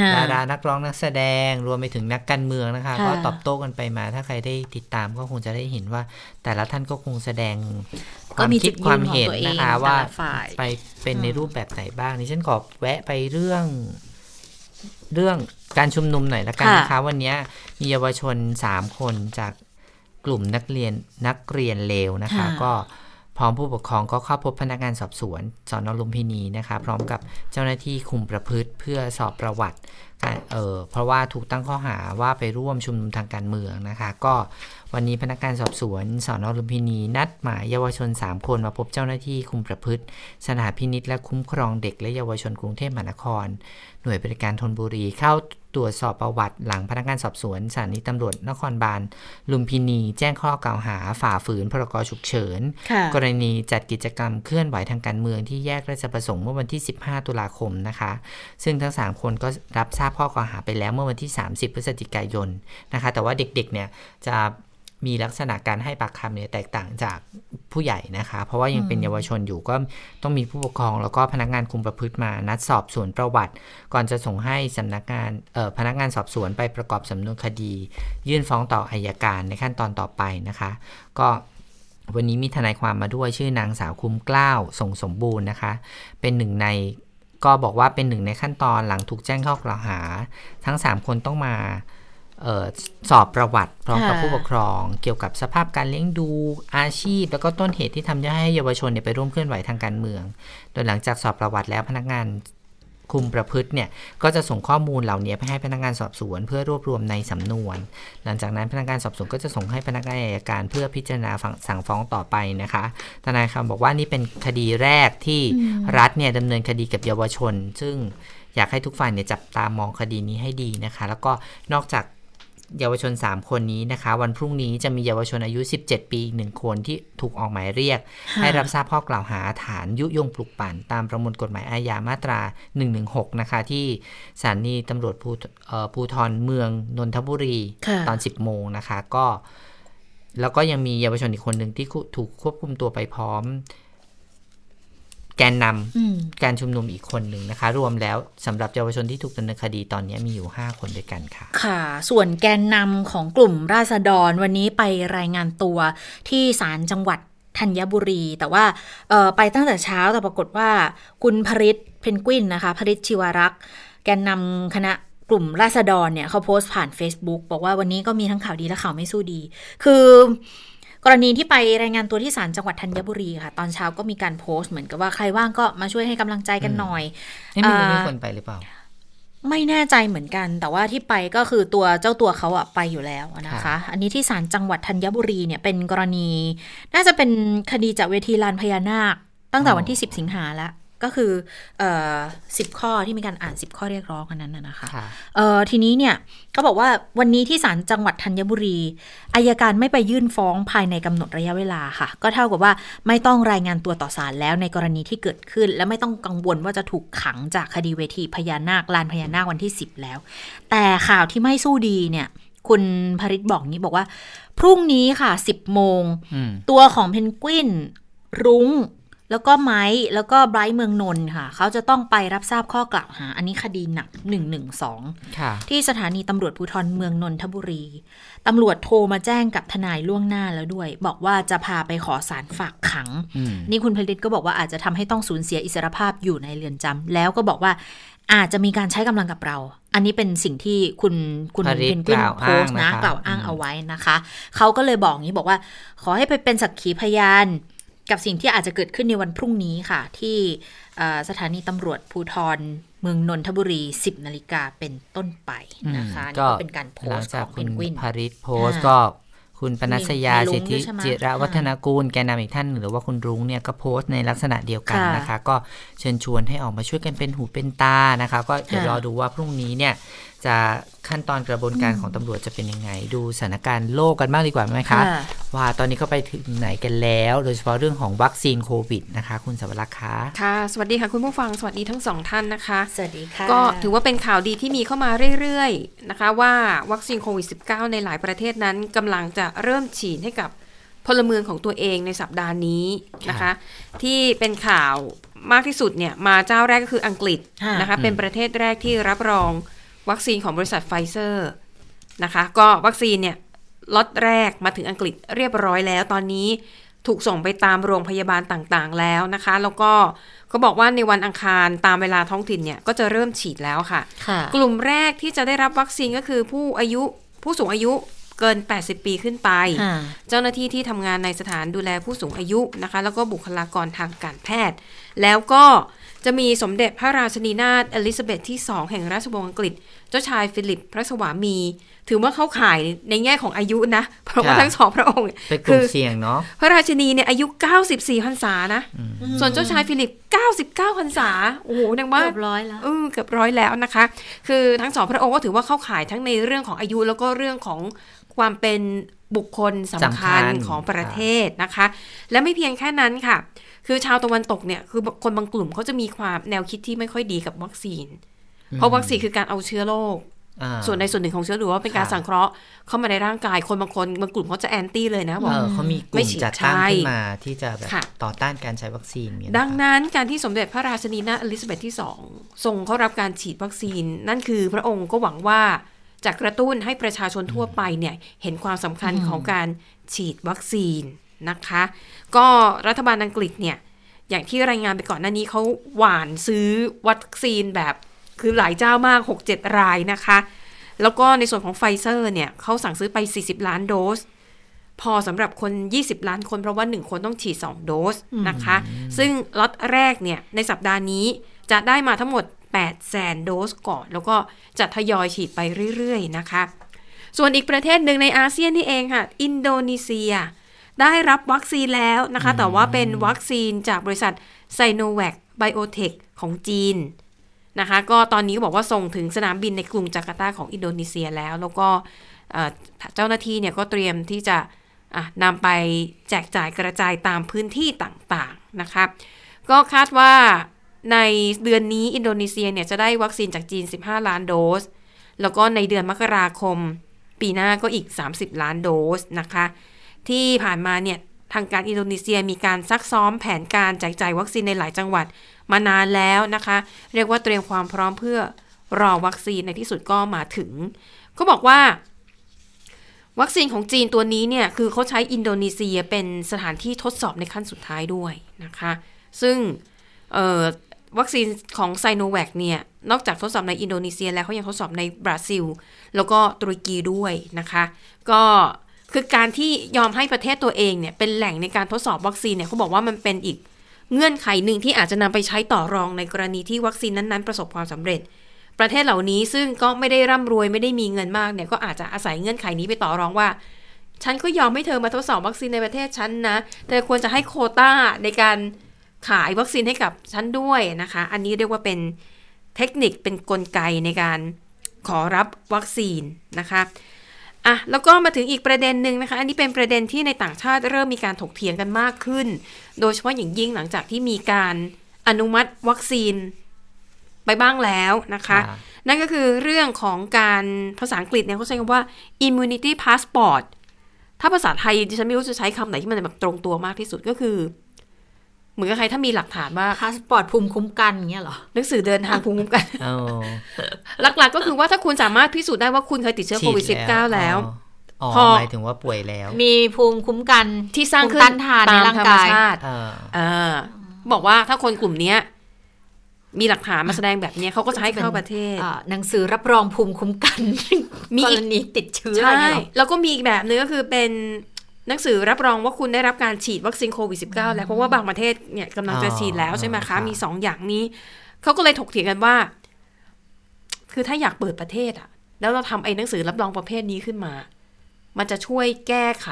ค่ะดารานักร้องนักแสดง รวมไปถึงนักการเมืองนะคะค่ะก็ตอบโต้กันไปมา ถ้าใครได้ติดตามก็คงจะได้เห็นว่า แต่ละท่านก็คงแสดงคก็วามมีคิจุดดความยืนของเห็นตัวเองนะคะแต่ละว่าฝ่ายไปเป็นในรูปแบบไหนบ้างนี่ฉันขอแวะไปเรื่องเรื่องการชุมนุมหน่อยละกันค่ะนะคะ วันนี้มีเยาวชนสามคนจาก กลุ่มนักเรียนนักเรียนเลวนะคะ ก็พร้อมผู้ปกครองก็เข้าพบพนักงานสอบสวนสอนอลุมพินีนะคะ พร้อมกับเจ้าหน้าที่คุมประพฤติเพื่อสอบประวัติการเออเพราะว่าถูกตั้งข้อหาว่าไปร่วมชุมนุมทางการเมืองนะคะ ก็วันนี้พนักงานสอบสวนสอนอลุมพินี นัดหมายเยาวชน 3 คนมาพบเจ้าหน้าที่คุมประพฤติ สถานพินิษและคุ้มครองเด็กและเยาวชนกรุงเทพมหานคร หน่วยบริการธนบุรีเข้า ตรวจสอบประวัติหลังพนักงานสอบสวนสถานีตำรวจนครบาลลุมพินี แจ้งข้อกล่าวหาฝ่าฝืนพรกฉุกเฉินค่ะกรณีจัดกิจกรรมเคลื่อนไหวทางการเมืองที่แยกราชประสงค์เมื่อวันที่ 15 ตุลาคมนะคะ ซึ่งทั้ง 3 คนก็รับทราบข้อกล่าวหาไปแล้วเมื่อวันที่ 30 พฤศจิกายนนะคะ แต่ว่าเด็กๆเนี่ยจะ มีลักษณะการให้ปากคำเนี่ยแตกต่างจากผู้ใหญ่นะคะ เพราะว่ายังเป็นเยาวชนอยู่ก็ต้องมีผู้ปกครอง แล้วก็พนักงานคุมประพฤติมานัดสอบสวนประวัติ ก่อนจะส่งให้สำนักงานเอ่อพนักงานสอบสวนไปประกอบสำนวนคดี ยื่นฟ้องต่ออายการในขั้นตอนต่อไปนะคะ ก็วันนี้มีทนายความมาด้วยชื่อนางสาวคุ้มกล้าวส่งสมบูรณ์นะคะ เป็นหนึ่งในก็บอกว่าเป็นหนึ่งในขั้นตอนหลังถูกแจ้งข้อกล่าวหา ทั้ง 3 คนต้องมา สอบประวัติพร้อมกับค่ะผู้ปกครอง เกี่ยวกับสภาพการเลี้ยงดูอาชีพ แล้วก็ต้นเหตุที่ทำให้เยาวชนเนี่ยไปร่วมเคลื่อนไหวทางการเมือง โดยหลังจากสอบประวัติแล้วพนักงานคุมประพฤติเนี่ยก็จะส่งข้อมูลเหล่านี้ไปให้พนักงานสอบสวน เพื่อรวบรวมในสำนวน หลังจากนั้นพนักงานสอบสวนก็จะส่งให้พนักงานอัยการเพื่อพิจารณาฝั่งสั่งฟ้องต่อไปนะคะทนายคำบอกว่านี่เป็นคดีแรกที่รัฐเนี่ยดำเนินคดีกับเยาวชน ซึ่งอยากให้ทุกฝ่ายเนี่ยจับตามองคดีนี้ให้ดีนะคะ แล้วก็นอกจาก เยาวชน 3 คนนี้นะคะ วันพรุ่งนี้จะมีเยาวชนอายุ 17 ปีอีกหนึ่งคนที่ถูกออกหมายเรียก ให้รับทราบข้อกล่าวหาฐานยุยงปลุกปั่น ตามประมวลกฎหมายอาญามาตรา 116 นะคะ ที่สถานีตำรวจภูเอ่อภูทรเมืองนนทบุรีค่ะตอน 10 โมงนะคะ ก็ แล้วก็ยังมีเยาวชนอีกคนหนึ่งที่คุถูกควบคุมตัวไปพร้อม แกนนำอืมการชุมนุมอีกคนหนึ่งนะคะ รวมแล้วสำหรับเยาวชนที่ถูกดำเนินคดีตอนนี้มีอยู่ 5 คนด้วยกันค่ะ ค่ะ ส่วนแกนนำของกลุ่มราษฎรวันนี้ไปรายงานตัวที่ศาลจังหวัดธัญบุรี แต่ว่าเอ่อไปตั้งแต่เช้าแต่ปรากฏว่า คุณพริตเพนกวินนะคะพริตชิวารักษ์แกนนำคณะกลุ่มราษฎรเนี่ยเขาโพสต์ผ่าน Facebook บอกว่าวันนี้ก็มีทั้งข่าวดีและข่าวไม่สู้ดี คือ กรณีที่ไปรายงานตัวที่ศาลจังหวัดธัญบุรีค่ะ ตอนเช้าก็มีการโพสต์เหมือนกับว่าใครว่างก็มาช่วยให้กำลังใจกันหน่อยนี่ไม่รู้อ่ามีคนไปหรือเปล่า ไม่แน่ใจเหมือนกัน แต่ว่าที่ไปก็คือตัวเจ้าตัวเขาอะไปอยู่แล้วนะคะค่ะอันนี้ที่ศาลจังหวัดธัญบุรีเนี่ยเป็นกรณี น่าจะเป็นคดีจากเวทีลานพญานาค ตั้งแต่วันที่ 10 สิงหาแล้ว ก็คือเอ่อสิบข้อที่มีการอ่าน 10 ข้อเรียกร้องอันนั้นนะนะคะค่ะเอ่อทีนี้เนี่ยก็บอกว่าวันนี้ที่ศาลจังหวัดธัญบุรีอายการไม่ไปยื่นฟ้องภายในกำหนดระยะเวลาค่ะ ก็เท่ากับว่าไม่ต้องรายงานตัวต่อศาลแล้วในกรณีที่เกิดขึ้น และไม่ต้องกังวลว่าจะถูกขังจากคดีเวทีพญานาคลานพญานาควันที่ 10 แล้ว แต่ข่าวที่ไม่สู้ดีเนี่ยคุณพริตบอกงี้บอกว่า พรุ่งนี้ค่ะ 10 โมงอืมตัวของเพนกวิน รุง้ง แล้วก็ไม้แล้วก็ไบรท์เมืองนนท์ค่ะ เขาจะต้องไปรับทราบข้อกล่าวหา อันนี้คดีหนัก 112ค่ะที่สถานีตำรวจภูธรเมืองนนทบุรี ตำรวจโทรมาแจ้งกับทนายล่วงหน้าแล้วด้วย บอกว่าจะพาไปขอสารฝากขังอืมนี่คุณผลิตก็บอกว่าอาจจะทำให้ต้องสูญเสียอิสรภาพอยู่ในเรือนจำแล้วก็บอกว่าอาจจะมีการใช้กำลังกับเรา อันนี้เป็นสิ่งที่คุณคุณเพนกวินโพสนะกล่าวอ้างเอาไว้นะคะ เขาก็เลยบอกงี้บอกว่า ขอให้ไปเป็นสักขีพยาน กับสิ่งที่อาจจะเกิดขึ้นในวันพรุ่งนี้ค่ะ ที่สถานีตำรวจภูทรเมืองนนทบุรี 10 นาฬิกาเป็นต้นไปนะคะนี่ก็เป็นการโพสต์ของเพนกวินพริษฐ์โพสต์ก็คุณปนัสยาสิทธิจิระวัฒนกูล แกนนำอีกท่าน หรือว่าคุณรุ้งเนี่ยก็โพสต์ในลักษณะเดียวกันนะคะ ก็เชิญชวนให้ออกมาช่วยกันเป็นหูเป็นตานะคะ ก็เดี๋ยวรอดูว่าพรุ่งนี้เนี่ย จะขั้นตอนกระบวนการของตำรวจจะเป็นยังไง ดูสถานการณ์โลกกันบ้างดีกว่าไหมคะ ว่าตอนนี้เขาไปถึงไหนกันแล้ว โดยเฉพาะเรื่องของวัคซีนโควิดนะคะ คุณสวรักษ์คะค่ะ สวัสดีค่ะคุณผู้ฟังสวัสดีทั้งสองท่านนะคะ สวัสดีค่ะ ก็ถือว่าเป็นข่าวดีที่มีเข้ามาเรื่อยๆนะคะ ว่าวัคซีนโควิด -19 ในหลายประเทศนั้นกำลังจะเริ่มฉีดให้กับพลเมืองของตัวเองในสัปดาห์นี้นะคะ ที่เป็นข่าวมากที่สุดเนี่ยมาเจ้าแรกก็คืออังกฤษนะคะเป็นประเทศแรกที่รับรอง วัคซีนของบริษัทไฟเซอร์นะคะ ก็วัคซีนเนี่ยล็อตแรกมาถึงอังกฤษเรียบร้อยแล้ว ตอนนี้ถูกส่งไปตามโรงพยาบาลต่างๆแล้วนะคะ แล้วก็เขาบอกว่าในวันอังคารตามเวลาท้องถิ่นเนี่ยก็จะเริ่มฉีดแล้วค่ะคะกลุ่มแรกที่จะได้รับวัคซีนก็คือผู้อายุผู้สูงอายุเกิน 80 ปีขึ้นไป เจ้าหน้าที่ที่ทำงานในสถานดูแลผู้สูงอายุนะคะ แล้วก็บุคลากรทางการแพทย์ แล้วก็ จะมีสมเด็จพระราชินีนาถเอลิซาเบธที่สองแห่งราชวงศ์อังกฤษ เจ้าชายฟิลิปพระสวามี ถือว่าเข้าข่ายในแง่ของอายุนะ เพราะว่าทั้งสองพระองค์เป็นกลุ่มเสี่ยงเนาะพระราชินีเนี่ยอายุ 94พรรษานะ ส่วนเจ้าชายฟิลิป 99พรรษาโอ้โหนังว่าเกือบร้อยแล้วเกือบร้อยแล้วนะคะ คือทั้งสองพระองค์ก็ถือว่าเข้าข่ายทั้งในเรื่องของอายุแล้วก็เรื่องของความเป็น บุคคลสำคัญของประเทศนะคะ และไม่เพียงแค่นั้นค่ะ คือชาวตะวันตกเนี่ยคือคนบางกลุ่มเขาจะมีความแนวคิดที่ไม่ค่อยดีกับวัคซีน เพราะวัคซีนคือการเอาเชื้อโรคส่วนในส่วนหนึ่งของเชื้อหรือว่าเป็นการสังเคราะห์เข้ามาในร่างกายคนบางคนบางกลุ่มเขาจะแอนตี้เลยนะบอกเขามีกลุ่มจัดตั้งขึ้นมาที่จะแบบต่อต้านการใช้วัคซีนดังนั้นการที่สมเด็จพระราชนีนาอลิซาเบธที่สองทรงเข้ารับการฉีดวัคซีน นั่นคือพระองค์ก็หวังว่า จะกระตุ้นให้ประชาชนทั่วไปเนี่ยเห็นความสำคัญของการฉีดวัคซีนนะคะ ก็รัฐบาลอังกฤษเนี่ยอย่างที่รายงานไปก่อนหน้านี้เขาหวานซื้อวัคซีนแบบคือหลายเจ้ามาก 6-7 รายนะคะ แล้วก็ในส่วนของไฟเซอร์เนี่ยเขาสั่งซื้อไป 40 ล้านโดส พอสำหรับคน 20 ล้านคนเพราะว่า 1 คนต้องฉีด 2 โดสนะคะ ซึ่งล็อตแรกเนี่ยในสัปดาห์นี้จะได้มาทั้งหมด 8แสนโดสก่อน แล้วก็จะทยอยฉีดไปเรื่อยๆนะคะ ส่วนอีกประเทศหนึ่งในอาเซียนนี่เองค่ะ อินโดนีเซีย ได้รับวัคซีนแล้วนะคะ แต่ว่าเป็นวัคซีนจากบริษัทไซโนแวคไบโอเทคของจีนนะคะ ก็ตอนนี้บอกว่าส่งถึงสนามบินในกรุงจาการ์ตาของอินโดนีเซียแล้ว แล้วก็เจ้าหน้าที่เนี่ยก็เตรียมที่จะนำไปแจกจ่ายกระจายตามพื้นที่ต่างๆนะคะ ก็คาดว่า ในเดือนนี้อินโดนีเซียเนี่ยจะได้วัคซีนจากจีน 15 ล้านโดส แล้วก็ในเดือนมกราคม ปีหน้าก็อีก 30 ล้านโดสนะคะ ที่ผ่านมาเนี่ยทางการอินโดนีเซียมีการซักซ้อมแผนการแจกจ่ายวัคซีนในหลายจังหวัดมานานแล้วนะคะ เรียกว่าเตรียมความพร้อมเพื่อรอวัคซีนในที่สุดก็มาถึง ก็บอกว่า วัคซีนของจีนตัวนี้เนี่ยคือเขาใช้อินโดนีเซียเป็นสถานที่ทดสอบในขั้นสุดท้ายด้วยนะคะ ซึ่ง วัคซีนของไซโนแวคเนี่ย นอกจากทดสอบในอินโดนีเซียแล้วเขายังทดสอบในบราซิล แล้วก็ตุรกีด้วยนะคะ ก็คือการที่ยอมให้ประเทศตัวเองเนี่ย เป็นแหล่งในการทดสอบวัคซีนเนี่ยเขาบอกว่ามันเป็นอีกเงื่อนไขหนึ่งที่อาจจะนำไปใช้ต่อรองในกรณีที่วัคซีนนั้นๆ ประสบความสำเร็จ ประเทศเหล่านี้ซึ่งก็ไม่ได้ร่ำรวยไม่ได้มีเงินมากเนี่ยก็อาจจะอาศัยเงื่อนไขนี้ไปต่อรองว่า ฉันก็ยอมให้เธอมาทดสอบวัคซีนในประเทศฉันนะเธอควรจะให้โคต้าในการ ขายวัคซีนให้กับฉันด้วยนะคะ อันนี้เรียกว่าเป็นเทคนิคเป็นนกลไกในการขอรับวัคซีนนะคะอะแล้วก็มาถึงอีกประเด็นหนึ่งนะคะ อันนี้เป็นประเด็นที่ในต่างชาติเริ่มมีการถกเถียงกันมากขึ้น โดยเฉพาะอย่างยิ่งหลังจากที่มีการอนุมัติวัคซีนไปบ้างแล้วนะคะ นั่นก็คือเรื่องของการภาษาอังกฤษเนี่ยเขาใช้คำว่า immunity passport ถ้าภาษาไทยดิฉันไม่รู้จะใช้คำไหนที่มันแบบตรงตัวมากที่สุดก็คือ เหมือนกับใครถ้ามีหลักฐานว่าพาสปอร์ตภูมิคุ้มกันเงี้ยหรอหนังสือเดินทางภูมิคุ้มกันหลักๆก็คือว่าถ้าคุณสามารถพิสูจน์ได้ว่าคุณเคยติดเชื้อโควิด -19 แล้วพอหมายถึงว่าป่วยแล้ว มีภูมิคุ้มกันที่สร้างขึ้นต้านทานในร่างกายบอกว่าถ้าคนกลุ่มนี้มีหลักฐานมาแสดงแบบนี้เขาก็จะให้เข้าประเทศอ่าหนังสือรับรองภูมิคุ้มกัน มีกอีรกณีติดเชื้อใช่อะไรเงี้ยเหรอแล้วก็มีอีกแบบนึงก็คือเป็น หนังสือรับรองว่าคุณได้รับการฉีดวัคซีนโควิด -19 แล้วเพราะว่าบางประเทศเนี่ยกำลังจะฉีดแล้วใช่ไหมอ๋อครัคะบมีสองอย่างนี้เขาก็เลยถกเถียงกันว่า คือถ้าอยากเปิดประเทศอะแล้วเราทำไอ้หนังสือรับรองประเภทนี้ขึ้นมา มันจะช่วยแก้ไข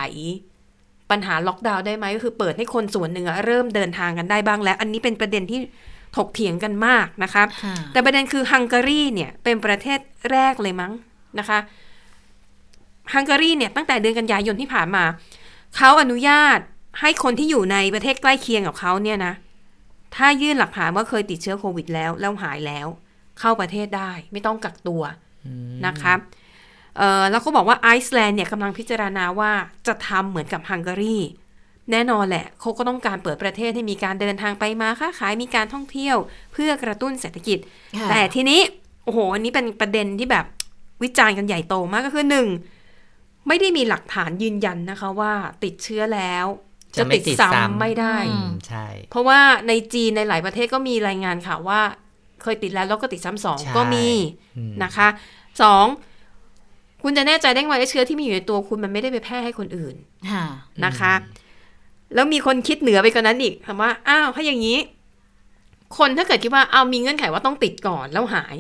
ปัญหาล็อกดาวน์ได้ไหมก็คือเปิดให้คนส่วนหนึ่งอะเริ่มเดินทางกันได้บ้างแล้ว อันนี้เป็นประเด็นที่ถกเถียงกันมากนะคะค่ะแต่ประเด็นคือฮังการีเนี่ยเป็นประเทศแรกเลยมั้งนะคะฮังการีเนี่ยตั้งแต่เดือนกันยายนที่ผ่านมา เขาอนุญาตให้คนที่อยู่ในประเทศใกล้เคียงกับเขาเนี่ยนะ ถ้ายื่นหลักฐานว่าเคยติดเชื้อโควิดแล้วแล้วหายแล้ว เข้าประเทศได้ไม่ต้องกักตัวนะคะเอ่อแล้วก็บอกว่าไอซ์แลนด์เนี่ยกำลังพิจารณาว่าจะทำเหมือนกับฮังการีแน่นอนแหละเขาก็ต้องการเปิดประเทศให้มีการเดินทางไปมาค้าขายมีการท่องเที่ยว เพื่อกระตุ้นเศรษฐกิจค่ะแต่ทีนี้ โอ้โห อันนี้เป็นประเด็นที่แบบวิจารณ์กันใหญ่โตมากก็คือหนึ่ง ไม่ได้มีหลักฐานยืนยันนะคะว่าติดเชื้อแล้ว จะติดซ้ำไม่ได้อืมใช่เพราะว่าในจีนในหลายประเทศก็มีรายงานข่าวว่า เคยติดแล้วแล้วก็ติดซ้ำสองใช่ก็มีอืมนะคะสองคุณจะแน่ใจได้ไงว่าไอ้เชื้อที่มีอยู่ในตัวคุณมันไม่ได้ไปแพร่ให้คนอื่นค่ะนะคะ แล้วมีคนคิดเหนือไปกว่านั้นอีกถามว่า อ้าวถ้าอย่างนี้ คนถ้าเกิดคิดว่าเอามีเงื่อนไขว่าต้องติดก่อนแล้วหาย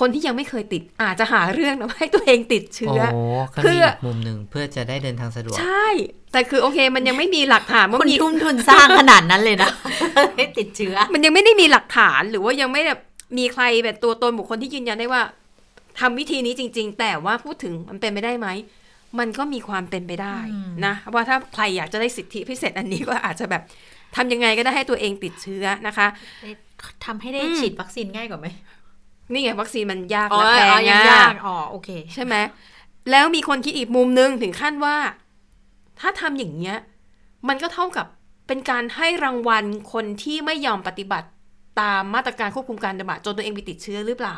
คนที่ยังไม่เคยติดอาจจะหาเรื่องนะให้ตัวเองติดเชื้โอ้อก็เพื่มีออีกมุมหนึ่งเพื่อจะได้เดินทางสะดวก ใช่ แต่คือโอเค มันยังไม่มีหลักฐานว่าคุณมีทุ่มทุนสร้างขนาดนั้นเลยนะให้ติดเชื้อ มันยังไม่ได้มีหลักฐานหรือว่ายังไม่แบบมีใครแบบตัวตนบุคคลที่ยืนยันได้ว่าทำวิธีนี้จริง ๆ แต่ว่าพูดถึงมันเป็นไปได้ไหมมันก็มีความเป็นไปได้อืมนะว่าถ้าใครอยากจะได้สิทธิพิเศษอันนี้ก็อาจจะแบบทำยังไงก็ได้ให้ตัวเองติดเชื้อนะคะทำให้ได้อืมฉีดวัคซีนง่ายกว่าไหม นี่ไงวัคซีนมันยากอ๋อและแพอ๋งอยังอะยากอ๋อโอเค ใช่ไหมแล้วมีคนคิดอีกมุมนึงถึงขั้นว่า ถ้าทำอย่างเงี้ย มันก็เท่ากับเป็นการให้รางวัลคนที่ไม่ยอมปฏิบัติตามมาตรการควบคุมการระบาดจนตัวเองไปติดเชื้อหรือเปล่า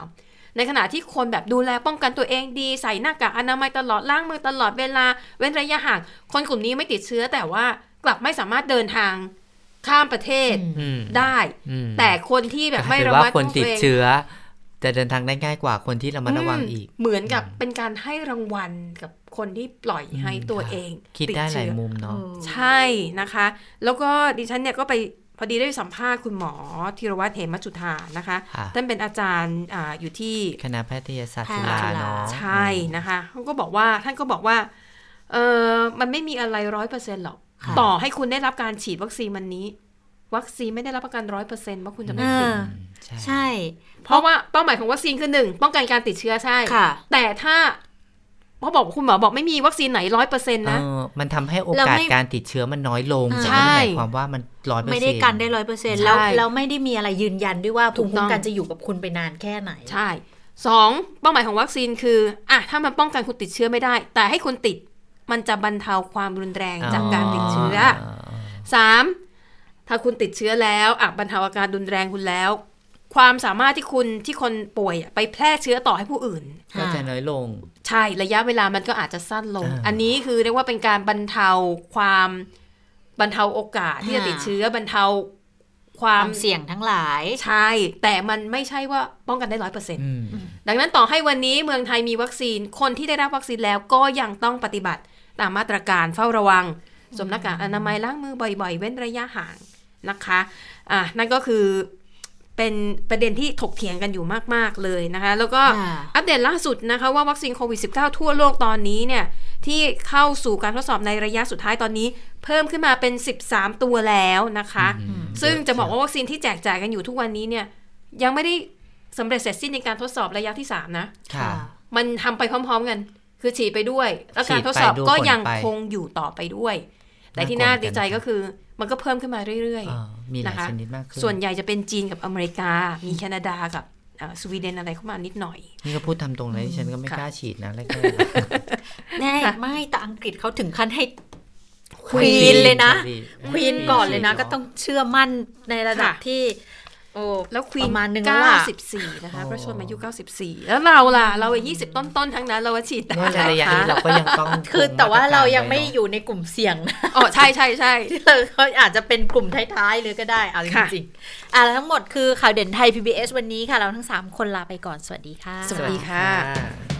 ในขณะที่คนแบบดูแลป้องกันตัวเองดี ใส่หน้ากากอนามัยตลอดล้างมือตลอดเวลา เว้นระยะห่าง คนกลุ่มนี้ไม่ติดเชื้อแต่ว่ากลับไม่สามารถเดินทางข้ามประเทศอืมได้อืมแต่คนที่แบบไม่หรืระอว่ามัดคนติดตัวงเชื้อ จะเดินทางได้ง่ายกว่าคนที่ระมัดระวังอีกมเหมือนกับเป็นการให้รางวัลกับคนที่ปล่อยให้ตัวเอง คิดติได้หลายเชื้อมุมเนาะใช่นะคะ แล้วก็ดิฉันเนี่ยก็ไปพอดีได้สัมภาษณ์คุณหมอธีรวัตรเหมจุธานะคะค่ะท่านเป็นอาจารย์อาอยู่ที่คณะแพทยศาสตร์แพทจุย์ฬาจุฬาเนาะใช่นะคะเขาก็บอกว่าท่านก็บอกว่าเออมันไม่มีอะไรร้อยเปอร์เซ็นต์หรอกค่ะต่อให้คุณได้รับการฉีดวัคซีนวันนี้ วัคซีนไม่ได้รับประกันร้อยเปอร์เซ็นต์ว่าคุณจะไม่เอติดอใช่ใช่ เพราะว่าเป้าหมายของวัคซีนคือหนึ่งป้องกันการติดเชื้อใช่ค่ะแต่ถ้าเขาบอกคุณหมอบอกไม่มีวัคซีนไหนร้อยเปอร์เซ็นต์นะเออมันทำให้โอเรากาสไม่การติดเชื้อมันน้อยลงอ่าแต่ไม่ได้ใช่หมายความว่ามันร้อยเปอร์เซ็นต์ไม่ได้กันได้ร้อยเปอร์เซ็นต์ใช่แล้วแล้วไม่ได้มีอะไรยืนยันด้วยว่าถูภูกมิคุ้ต้มองกันจะอยู่กับคุณไปนานแค่ไหนใช่สองเป้าหมายของวัคซีนคืออะถ้ามันป้องกันคุณติดเชื้อไม่ได้ แต่ให้คุณติดมันจะบรรเทาความรุนแรงจากการติดเชื้อสาม ถ้าคุณติดเชื้อแล้วอะบรรเทาอาการรุนแรงคุณแล้ว ความสามารถที่คุณที่คนป่วยอะไปแพร่เชื้อต่อให้ผู้อื่น ก็จะน้อยลง ใช่ระยะเวลามันก็อาจจะสั้นลงอ่าอันนี้คือเรียกว่าเป็นการบรรเทาความบรรเทาโอกาสที่จะอ่าติดเชื้อบรรเทาคคววามมเสี่ยงทั้งหลาย ใช่ แต่มันไม่ใช่ว่าป้องกันได้ร้อยเปอร์เซ็นต์อืมดังนั้นต่อให้วันนี้เมืองไทยมีวัคซีนคนที่ได้รับวัคซีนแล้วก็ยังต้องปฏิบัติตามมาตรการเฝ้าระวังสวมหน้ากากอนามัยล้างมือบ่อยๆ เว้นระยะห่าง นะคะอะนั่นก็คือเป็นประเด็นที่ถกเถียงกันอยู่มาก ๆ เลยนะคะ แล้วก็ค่ะอัปเดตล่าสุดนะคะว่าวัคซีนโควิด -19 ทั่วโลกตอนนี้เนี่ย ที่เข้าสู่การทดสอบในระยะสุดท้ายตอนนี้ เพิ่มขึ้นมาเป็น 13 ตัวแล้วนะคะอืมซึ่งจะบอกว่าวัคซีนที่แจกจ่ายกันอยู่ทุกวันนี้เนี่ย ยังไม่ได้สำเร็จเสร็จสิ้นในการทดสอบระยะที่ 3 นะค่ะมันทำไปพร้อม ๆ กัน คือฉีดไปด้วย แล้วการฉีดไปทดสอบดูก็ผลยังไปคงอยู่ต่อไปด้วย แต่น่าที่น่ากลัวดีใจเหมือนกันก็คือ มันก็เพิ่มขึ้นมาเรื่อยอ่ามีหลายนะคะชนิดมากขึ้นๆส่วนใหญ่จะเป็นจีนกับอเมริกา มีแคนาดากับเอ่อสวีเดนอะไรเข้ามานิดหน่อย นี่ก็พูดทำตรงเลยดิฉันก็ไม่ค่ะกล้าฉีดนะแรกแน่ค่ะไม่แต่อังกฤษเขาถึงขั้นให้ๆควีนเลยนะดีควีนก่อนเลยนะฉีดก็ต้องเชื่อมั่นในระดับค่ะที่ โอ้แล้วควีปนระมาณหนึ่งแล้วล่ะ94นะคะพระชนมายุ94แล้วเราล่ะ เราอายุ20ต้นๆทั้งนั้นเราว่าฉีดได้ในระยะนี้เราก็ยังต้องคือแต่ว่าเรายังไม่คงตกอยู่ในกลุ่มเสี่ยงนะอ๋อใช่ใช่ใช่เขาอาจจะเป็นกลุ่มท้ายๆเลยก็ได้เอาจค่ะริงๆอะแล้วทั้งหมดคือข่าวเด่นไทย PBS วันนี้ค่ะ เราทั้ง 3 คนลาไปก่อนสวัสดีค่ะ สวัสดีค่ะ